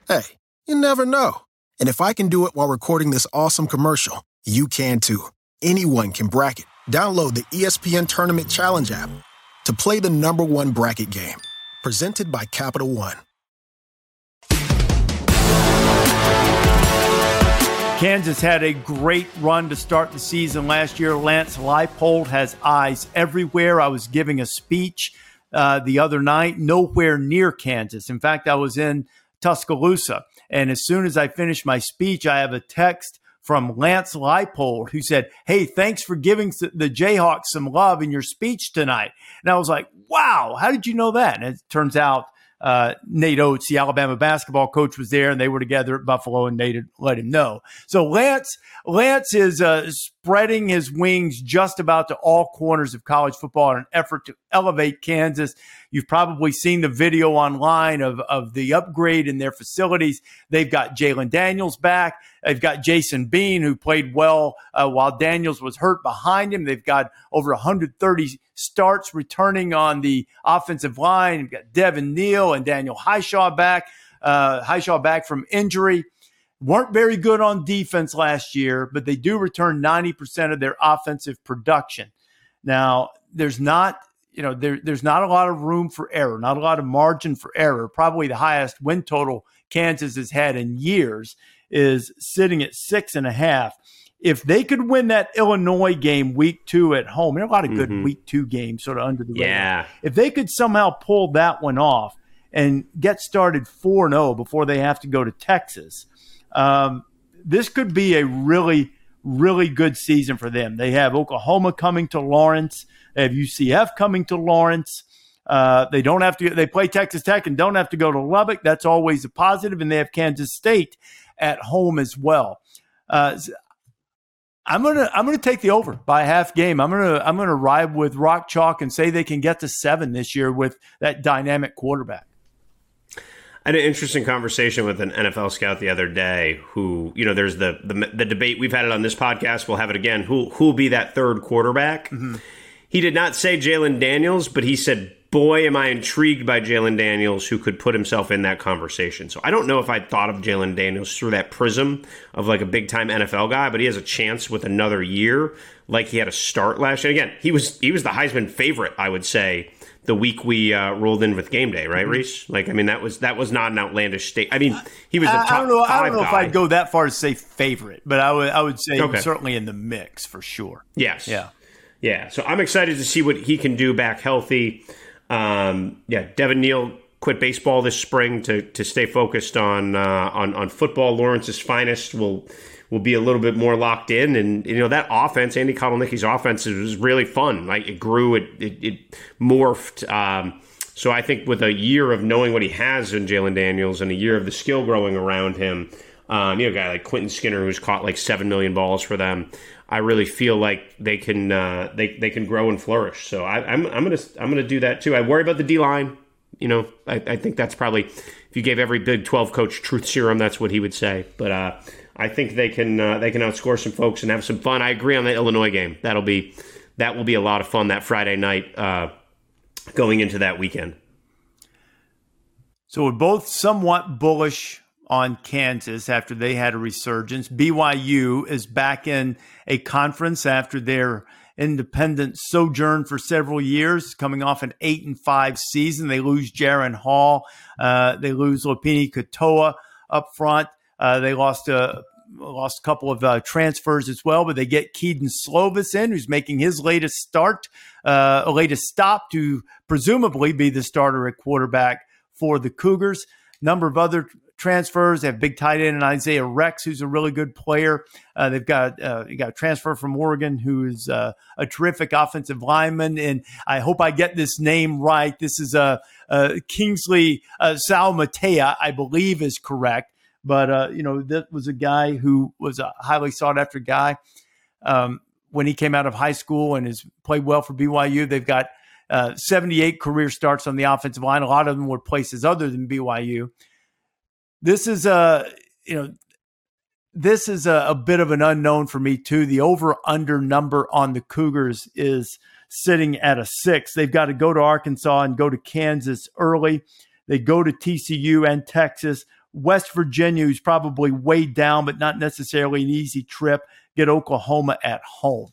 Hey, you never know. And if I can do it while recording this awesome commercial, you can too. Anyone can bracket. Download the ESPN Tournament Challenge app to play the number one bracket game. Presented by Capital One. Kansas had a great run to start the season last year. Lance Leipold has eyes everywhere. I was giving a speech uh, the other night, nowhere near Kansas. In fact, I was in Tuscaloosa. And as soon as I finished my speech, I have a text from Lance Leipold who said, Hey, thanks for giving the Jayhawks some love in your speech tonight. And I was like, Wow, how did you know that? And it turns out uh, Nate Oats, the Alabama basketball coach, was there, and they were together at Buffalo, and Nate let him know. So Lance, Lance is uh, spreading his wings just about to all corners of college football in an effort to elevate Kansas. You've probably seen the video online of, of the upgrade in their facilities. They've got Jalon Daniels back. They've got Jason Bean, who played well uh, while Daniels was hurt behind him. They've got over 130 starts returning on the offensive line. You've got Devin Neal and Daniel Hishaw back. uh, Hishaw back from injury. Weren't very good on defense last year, but they do return 90% of their offensive production. Now, there's not, you know, there, there's not a lot of room for error, not a lot of margin for error. Probably the highest win total Kansas has had in years is sitting at six and a half. If they could win that Illinois game week two at home, there are a lot of good mm-hmm. week two games sort of under the radar. Yeah. If they could somehow pull that one off and get started 4 0 before they have to go to Texas, um, this could be a really, really good season for them. They have Oklahoma coming to Lawrence, they have UCF coming to Lawrence. Uh, they don't have to. They play Texas Tech and don't have to go to Lubbock. That's always a positive. and they have Kansas State at home as well. Uh, I'm gonna I'm gonna take the over by half game. I'm gonna I'm gonna ride with Rock Chalk and say they can get to seven this year with that dynamic quarterback. I had an interesting conversation with an NFL scout the other day. Who you know, there's the the, the debate we've had it on this podcast. We'll have it again. Who who'll be that third quarterback? Mm-hmm. He did not say Jalon Daniels, but he said boy, am I intrigued by Jalon Daniels, who could put himself in that conversation. So I don't know if I thought of Jalon Daniels through that prism of like a big time NFL guy, but he has a chance with another year, like he had a start last year. Again, he was he was the Heisman favorite, I would say, the week we uh, rolled in with game day, right, mm-hmm. Rece? Like, I mean, that was that was not an outlandish state. I mean, he was. I, I don't know. I don't know guy. if I'd go that far to say favorite, but I would. I would say okay. certainly in the mix for sure. Yes. Yeah. Yeah. So I'm excited to see what he can do back healthy. Um, yeah, Devin Neal quit baseball this spring to to stay focused on uh, on on football. Lawrence's finest will will be a little bit more locked in, and you know that offense, Andy Kotelnicki's offense, was really fun. Like it grew, it it, it morphed. Um, so I think with a year of knowing what he has in Jalon Daniels and a year of the skill growing around him, um, you know, a guy like Quentin Skinner who's caught like seven million balls for them. I really feel like they can uh, they they can grow and flourish. So I, am I'm, I'm gonna I'm gonna do that too. I worry about the D line. You know, I, I think that's probably if you gave every Big 12 coach truth serum, that's what he would say. But uh, I think they can uh, they can outscore some folks and have some fun. I agree on the Illinois game. That'll be that will be a lot of fun that Friday night uh, going into that weekend. So we're both somewhat bullish on Kansas after they had a resurgence. BYU is back in a conference after their independent sojourn for several years, coming off an eight and five season. They lose Jaren Hall, uh, they lose Lopini Katoa up front. Uh, they lost a lost a couple of uh, transfers as well, but they get Kedon Slovis in, who's making his latest start, uh, a latest stop to presumably be the starter at quarterback for the Cougars. Number of other transfers. They have big tight end and Isaiah Rex, who's a really good player. Uh, they've got uh, you got a transfer from Oregon, who is uh, a terrific offensive lineman. And I hope I get this name right. This is a, Kingsley uh, Suamataia, I believe, is correct. But uh, you know, that was a guy who was a highly sought after guy um, when he came out of high school and has played well for BYU. They've got uh, 78 career starts on the offensive line. A lot of them were places other than BYU this is a you know this is a, a, bit of an unknown for me too. The over under number on the Cougars is sitting at a six. They've got to go to Arkansas and go to Kansas early. They go to TCU and Texas. West Virginia, who's probably way down, but not necessarily an easy trip. Get Oklahoma at home.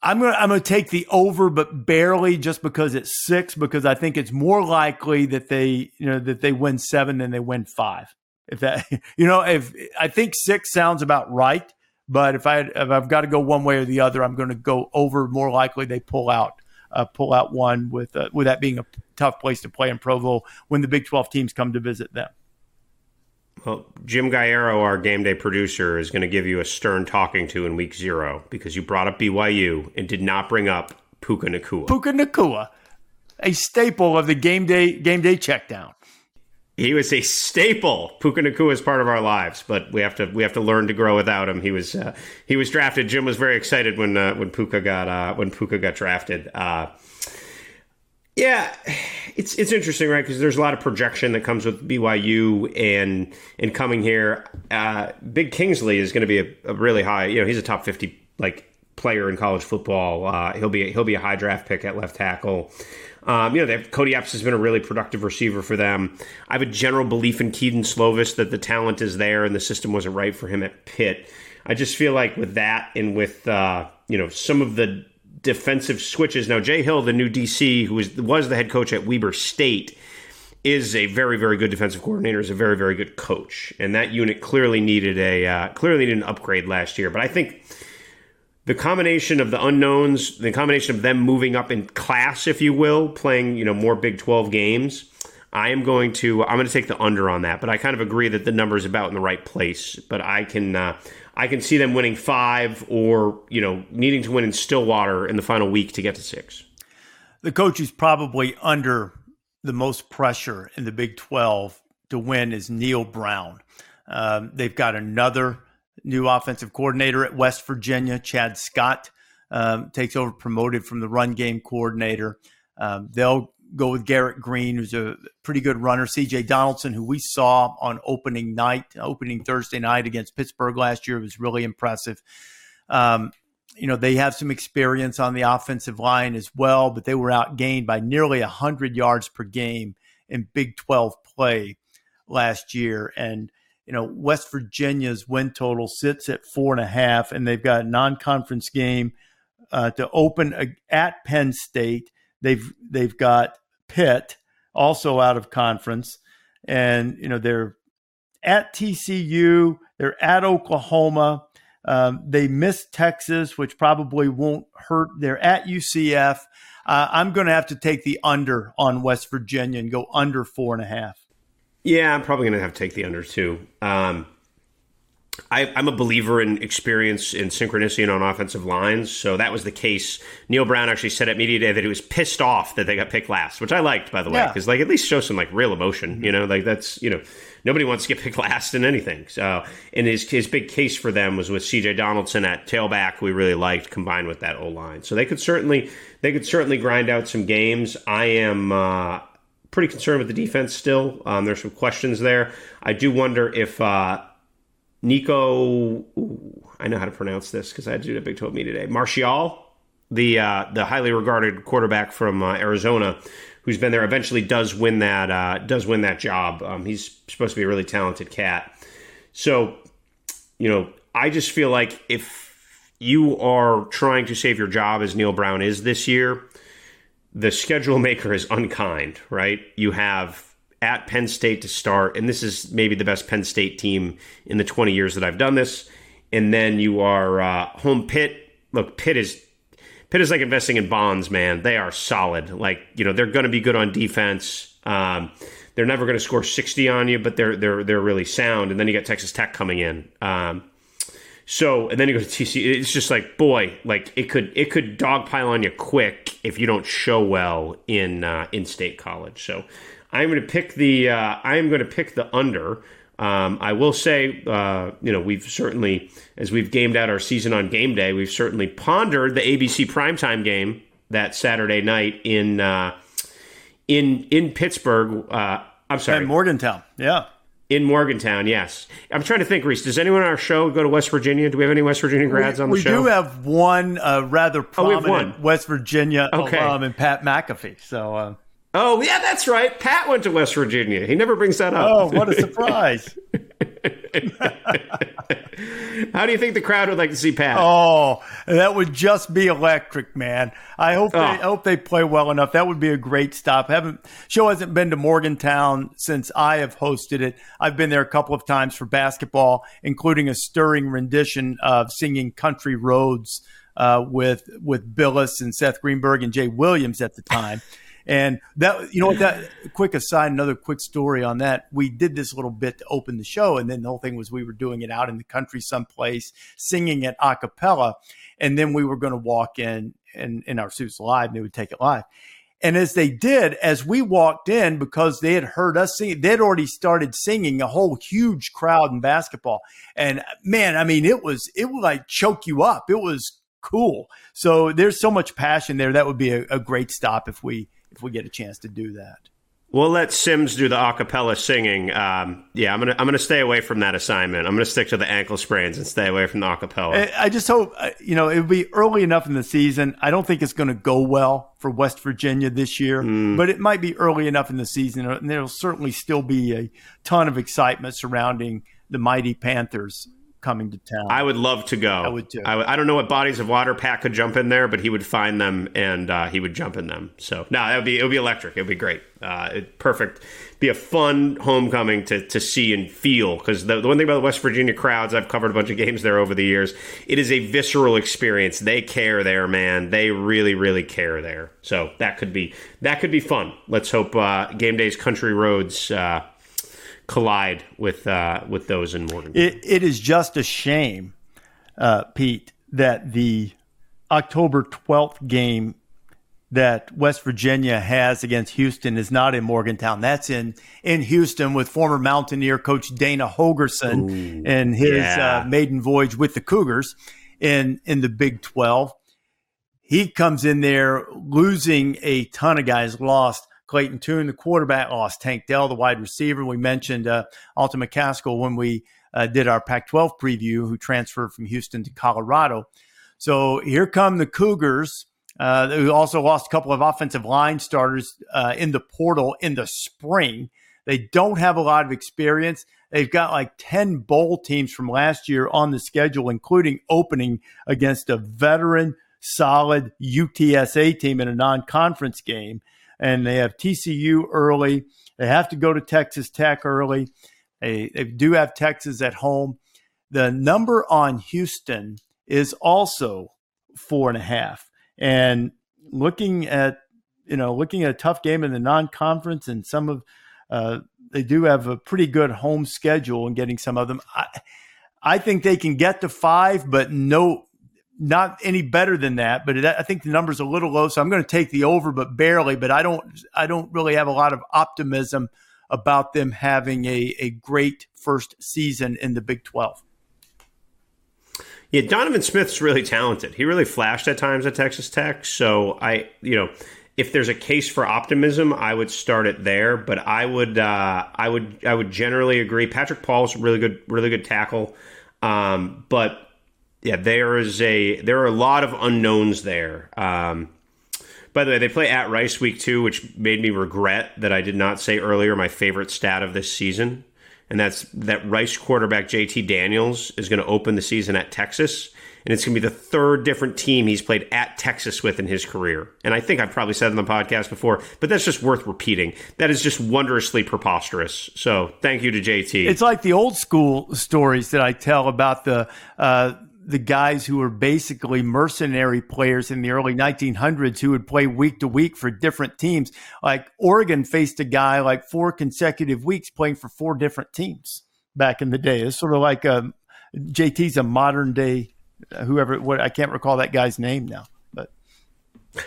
I'm gonna I'm gonna take the over, but barely, just because it's six. Because I think it's more likely that they you know that they win seven than they win five. If that (laughs) you know if I think six sounds about right, but if I if I've got to go one way or the other, I'm going to go over. More likely they pull out uh, pull out one with uh, with that being a tough place to play in Provo when the Big Twelve teams come to visit them. Well, Jim Gaiero, our game day producer, is going to give you a stern talking to in week zero because you brought up BYU and did not bring up Puka Nacua. Puka Nacua, a staple of the game day game day checkdown. He was a staple. Puka Nacua is part of our lives, but we have to we have to learn to grow without him. He was uh, he was drafted. Jim was very excited when uh, when Puka got uh, when Puka got drafted. Uh, yeah, it's it's interesting, right? Because there's a lot of projection that comes with BYU and and coming here. Uh, Big Kingsley is going to be a, a, really high. You know, he's a top fifty like player in college football. Uh, he'll be he'll be a high draft pick at left tackle. Um, you know, have, Kody Epps has been a really productive receiver for them. I have a general belief in Kedon Slovis that the talent is there and the system wasn't right for him at Pitt. I just feel like with that and with uh, you know some of the defensive switches. Now, Jay Hill, the new DC, who was was the head coach at Weber State, is a very very good defensive coordinator. Is a very very good coach, and that unit clearly needed a uh, clearly needed an upgrade last year. But I think the combination of the unknowns, the combination of them moving up in class, if you will, playing you know more Big Twelve games. I am going to I'm going to take the under on that, but I kind of agree that the number is about in the right place. But I can uh, I can see them winning five or you know needing to win in Stillwater in the final week to get to six. The coach who's probably under the most pressure in the Big Twelve to win is Neal Brown. Um, they've got another new offensive coordinator at West Virginia, Chad Scott, um, takes over, promoted from the run game coordinator. Um, they'll go with Garrett Green, who's a pretty good runner. CJ Donaldson, who we saw on opening night, opening Thursday night against Pittsburgh last year, was really impressive. Um, you know, they have some experience on the offensive line as well, but they were outgained by nearly 100 yards per game in Big 12 play last year. And you know, West Virginia's win total sits at four and a half, and they've got a non-conference game uh, to open a, at Penn State. They've they've got Pitt also out of conference, and you know they're at TCU, they're at Oklahoma. Um, they missed Texas, which probably won't hurt. They're at UCF. Uh, I'm going to have to take the under on West Virginia and go under four and a half. Yeah, I'm probably going to have to take the under too. Um, I, am a believer in experience and synchronicity on offensive lines. So that was the case. Neal Brown actually said at media day that he was pissed off that they got picked last, which I liked, by the way, because yeah. like at least show some like real emotion. You know, like that's you know nobody wants to get picked last in anything. So and his his big case for them was with C.J. Donaldson at tailback, we really liked combined with that O line. So they could certainly they could certainly grind out some games. I am. Uh, pretty concerned with the defense still. Um, there's some questions there. I do wonder if uh, Nico, ooh, I know how to pronounce this because I had to do a Big 12 me today. Marshall, the uh, the highly regarded quarterback from uh, Arizona, who's been there, eventually does win that uh, does win that job. Um, he's supposed to be a really talented cat. So, you know, I just feel like if you are trying to save your job as Neal Brown is this year, the schedule maker is unkind, right? You have at Penn State to start, and this is maybe the best Penn State team in the 20 years that I've done this. And then you are uh, home Pitt. Look, Pitt is Pitt is like investing in bonds, man. They are solid. Like you know, they're going to be good on defense. Um, they're never going to score 60 on you, but they're they're they're really sound. And then you got Texas Tech coming in. Um, so and then you go to TC. It's just like boy, like it could it could dogpile on you quick if you don't show well in uh, in state college. So I'm going to pick the uh, I am going to pick the under. Um, I will say, uh, you know, we've certainly as we've gamed out our season on game day, we've certainly pondered the ABC primetime game that Saturday night in uh, in in Pittsburgh. Uh, I'm sorry, At Morgantown. Yeah. In Morgantown, yes. I'm trying to think, Rece. Does anyone on our show go to West Virginia? Do we have any West Virginia grads we, on the we show? We do have one uh, rather prominent oh, West Virginia okay. alum in Pat McAfee. So, uh, oh yeah, that's right. Pat went to West Virginia. He never brings that up. Oh, what a surprise! (laughs) (laughs) How do you think the crowd would like to see Pat? Oh, that would just be electric, man. I hope oh. they I hope they play well enough. That would be a great stop. Haven't show hasn't been to Morgantown since I have hosted it. I've been there a couple of times for basketball, including a stirring rendition of singing "Country Roads" uh, with with Bilas and Seth Greenberg and Jay Williams at the time. (laughs) And that, you know what, that (laughs) quick aside, another quick story on that. We did this little bit to open the show. And then the whole thing was we were doing it out in the country someplace, singing it a cappella. And then we were going to walk in and in our suits live and they would take it live. And as they did, as we walked in, because they had heard us sing, they'd already started singing a whole huge crowd in basketball. And man, I mean, it was, it would like choke you up. It was cool. So there's so much passion there. That would be a, a great stop if we, if we get a chance to do that. We'll let Sims do the acapella singing. Um, yeah, I'm gonna I'm gonna stay away from that assignment. I'm gonna stick to the ankle sprains and stay away from the acapella. I just hope uh, you know it will be early enough in the season. I don't think it's going to go well for West Virginia this year, mm. but it might be early enough in the season, and there'll certainly still be a ton of excitement surrounding the mighty Panthers coming to town. I would love to go. I would too. I, w- I don't know what bodies of water Pat could jump in there, but he would find them and uh, he would jump in them. So no, that would be it would be electric. It would be great. Uh, it, perfect. Be a fun homecoming to to see and feel because the, the one thing about the West Virginia crowds, I've covered a bunch of games there over the years. It is a visceral experience. They care there, man. They really really care there. So that could be that could be fun. Let's hope uh, game days country roads uh, collide with uh, with those in Morgan. It, it is just a shame, uh, Pete, that the October twelfth game that West Virginia has against Houston is not in Morgantown. That's in in Houston with former Mountaineer coach Dana Holgorsen Ooh, and his yeah. uh, maiden voyage with the Cougars in in the Big Twelve. He comes in there losing a ton of guys, lost Clayton Tune, the quarterback, lost Tank Dell, the wide receiver. We mentioned uh, Alton McCaskill when we uh, did our Pac 12 preview, who transferred from Houston to Colorado. So here come the Cougars. Uh, who also lost a couple of offensive line starters uh, in the portal in the spring. They don't have a lot of experience. They've got like 10 bowl teams from last year on the schedule, including opening against a veteran, solid UTSA team in a non conference game and they have TCU early. They have to go to Texas Tech early. They, they do have Texas at home. The number on Houston is also four and a half. And looking at you know looking at a tough game in the non-conference and some of uh, they do have a pretty good home schedule and getting some of them. I, I think they can get to five, but no not any better than that, but I think the number's a little low, so I'm going to take the over, but barely. But I don't, I don't really have a lot of optimism about them having a, a great first season in the Big 12. Yeah, Donovan Smith's really talented. He really flashed at times at Texas Tech. So I, you know, if there's a case for optimism, I would start it there. But I would, uh, I would, I would generally agree. Patrick Paul's really good, really good tackle. Um, but yeah, there is a there are a lot of unknowns there. Um, by the way, they play at Rice week two, which made me regret that I did not say earlier my favorite stat of this season, and that's that Rice quarterback JT Daniels is going to open the season at Texas, and it's going to be the third different team he's played at Texas with in his career. And I think I've probably said on the podcast before, but that's just worth repeating. That is just wondrously preposterous. So thank you to JT. It's like the old school stories that I tell about the. Uh, the guys who were basically mercenary players in the early 1900s who would play week to week for different teams. Like Oregon faced a guy like four consecutive weeks playing for four different teams back in the day. It's sort of like a, um, JT's a modern day whoever. What I can't recall that guy's name now. But (laughs)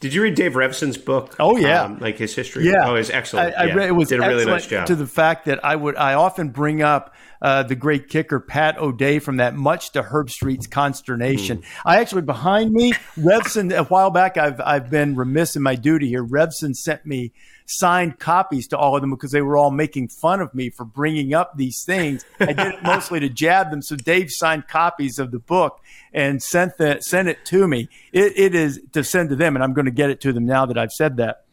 did you read Dave Revsine's book? Oh yeah, um, like his history. Yeah, oh, it was excellent. I, I yeah. read, it was did a really nice job. To the fact that I would, I often bring up uh, the great kicker Pat O'Dea from that much to Herbstreit's consternation. Mm. I actually behind me, Revsine. A while back, I've I've been remiss in my duty here. Revsine sent me signed copies to all of them because they were all making fun of me for bringing up these things. I did it mostly to jab them. So Dave signed copies of the book and sent that sent it to me. It, it is to send to them, and I'm going to get it to them now that I've said that.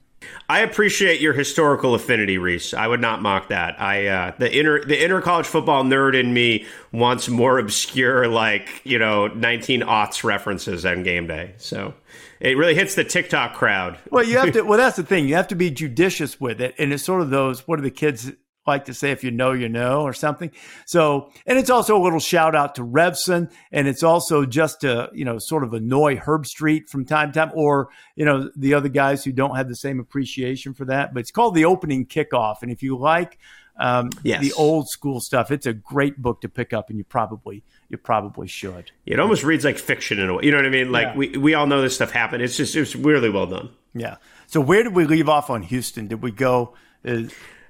I appreciate your historical affinity, Rece. I would not mock that. I uh, the inner the inner college football nerd in me wants more (laughs) obscure, like you know, nineteen aughts references on game day. So it really hits the TikTok crowd. Well, you have to. (laughs) Well, that's the thing. You have to be judicious with it, and it's sort of those. What are the kids like to say if you know, you know, or something. So, and it's also a little shout out to Revsine, and it's also just to, you know, sort of annoy Herbstreit from time to time, or, you know, the other guys who don't have the same appreciation for that. But it's called The Opening Kickoff. And if you like um, yes. the old school stuff, it's a great book to pick up, and you probably, you probably should. It almost reads like fiction in a way. You know what I mean? Like yeah. we, we all know this stuff happened. It's just, it's really well done. Yeah. So where did we leave off on Houston? Did we go? Uh,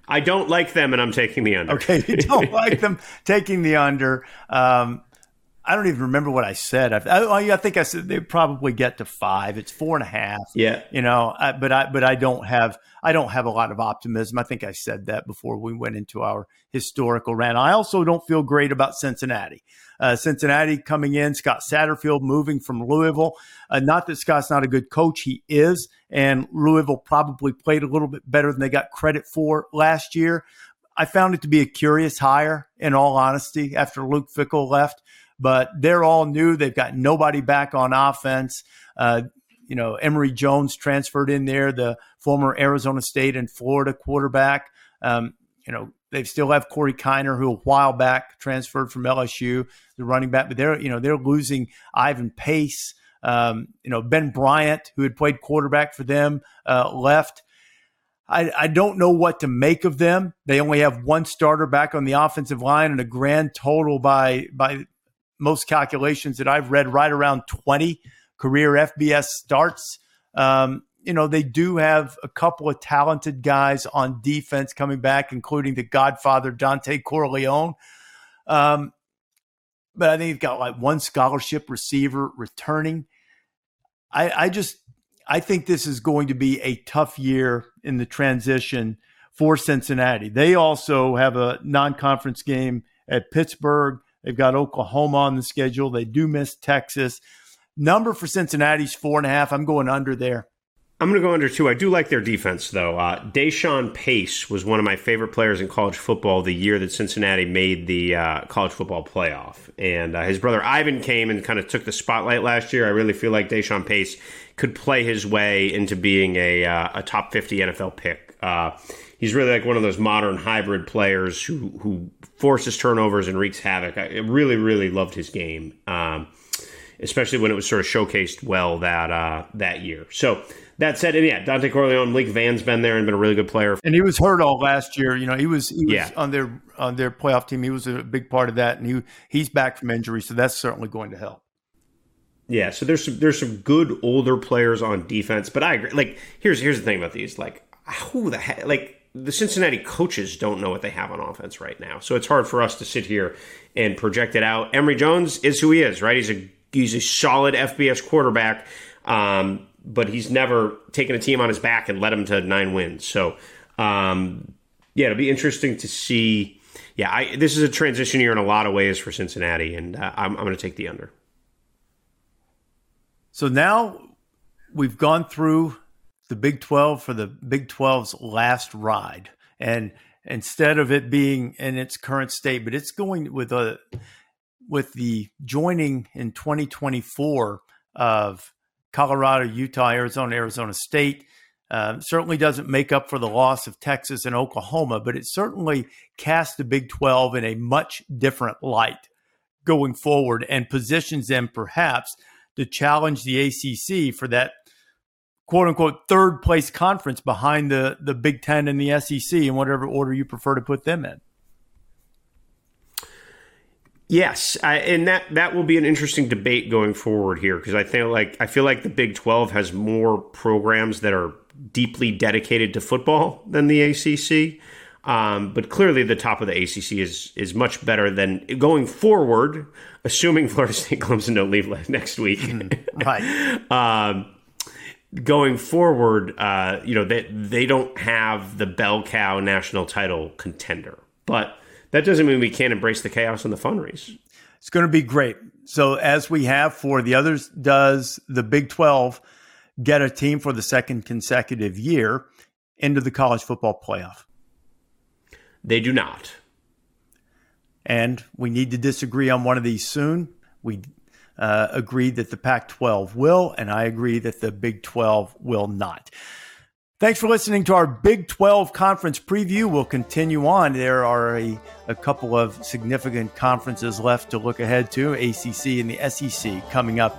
I don't like them, and I'm taking the under. Okay, you don't (laughs) like them taking the under. Um, I don't even remember what I said. I, I, I, think I said they probably get to five. It's four and a half. Yeah, you know, I, but I but I don't have I don't have a lot of optimism. I think I said that before we went into our historical rant. I also don't feel great about Cincinnati. Uh, Cincinnati coming in, Scott Satterfield moving from Louisville. Uh, not that Scott's not a good coach, he is, and Louisville probably played a little bit better than they got credit for last year. I found it to be a curious hire, in all honesty, after Luke Fickell left but they're all new. They've got nobody back on offense. Uh, you know, Emory Jones transferred in there, the former Arizona State and Florida quarterback. Um, you know, they still have Corey Kiner, who a while back transferred from LSU, the running back, but they're you know they're losing Ivan Pace. Um, you know, Ben Bryant, who had played quarterback for them, uh, left. I, I, don't know what to make of them. They only have one starter back on the offensive line and a grand total by by most calculations that I've read, right around 20 career FBS starts. Um, you know, they do have a couple of talented guys on defense coming back, including the Godfather Dontay Corleone. Um, but I think they've got like one scholarship receiver returning. I, I just I think this is going to be a tough year in the transition for Cincinnati. They also have a non-conference game at Pittsburgh. They've got Oklahoma on the schedule. They do miss Texas. Number for Cincinnati's four and a half. I'm going under there. I'm going to go under two. I do like their defense, though. Uh, Deshawn Pace was one of my favorite players in college football the year that Cincinnati made the uh, college football playoff. And uh, his brother Ivan came and kind of took the spotlight last year. I really feel like Deshawn Pace could play his way into being a, uh, a top 50 NFL pick. Uh, he's really like one of those modern hybrid players who who forces turnovers and wreaks havoc. I really really loved his game, um, especially when it was sort of showcased well that uh, that year. So. That said, and yeah, Dontay Corleone, Malik Vann's been there and been a really good player. And he was hurt all last year. You know, he was he was yeah. on their on their playoff team. He was a big part of that, and he he's back from injury, so that's certainly going to help. Yeah, so there's some there's some good older players on defense, but I agree. Like, here's here's the thing about these. Like, who the heck? Like, the Cincinnati coaches don't know what they have on offense right now. So it's hard for us to sit here and project it out. Emory Jones is who he is, right? He's a he's a solid FBS quarterback, um, but he's never taken a team on his back and led them to nine wins. So um, yeah, it'll be interesting to see. Yeah, I, this is a transition year in a lot of ways for Cincinnati, and uh, I'm, I'm going to take the under. So now we've gone through the Big 12 for the Big 12's last ride. And instead of it being in its current state, but it's going with a with the joining in 2024 of Colorado, Utah, Arizona, Arizona State. Uh, certainly doesn't make up for the loss of Texas and Oklahoma, but it certainly casts the Big 12 in a much different light going forward and positions them perhaps to challenge the ACC for that quote unquote third place conference behind the the Big Ten and the SEC in whatever order you prefer to put them in. Yes, I, and that that will be an interesting debate going forward here because I feel like I feel like the Big Twelve has more programs that are deeply dedicated to football than the ACC. Um, but clearly, the top of the ACC is is much better than going forward. Assuming (laughs) Florida State, Clemson don't leave next week, (laughs) right? um, going forward, uh, you know, they, they don't have the bell cow national title contender. But that doesn't mean we can't embrace the chaos and the fun race. It's going to be great. So, as we have for the others, does the Big 12 get a team for the second consecutive year into the college football playoff? They do not. And we need to disagree on one of these soon. We uh, agreed that the Pac 12 will, and I agree that the Big 12 will not. Thanks for listening to our Big 12 conference preview. We'll continue on. There are a, a couple of significant conferences left to look ahead to ACC and the SEC coming up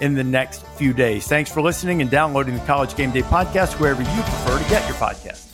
in the next few days. Thanks for listening and downloading the College Game Day podcast wherever you prefer to get your podcast.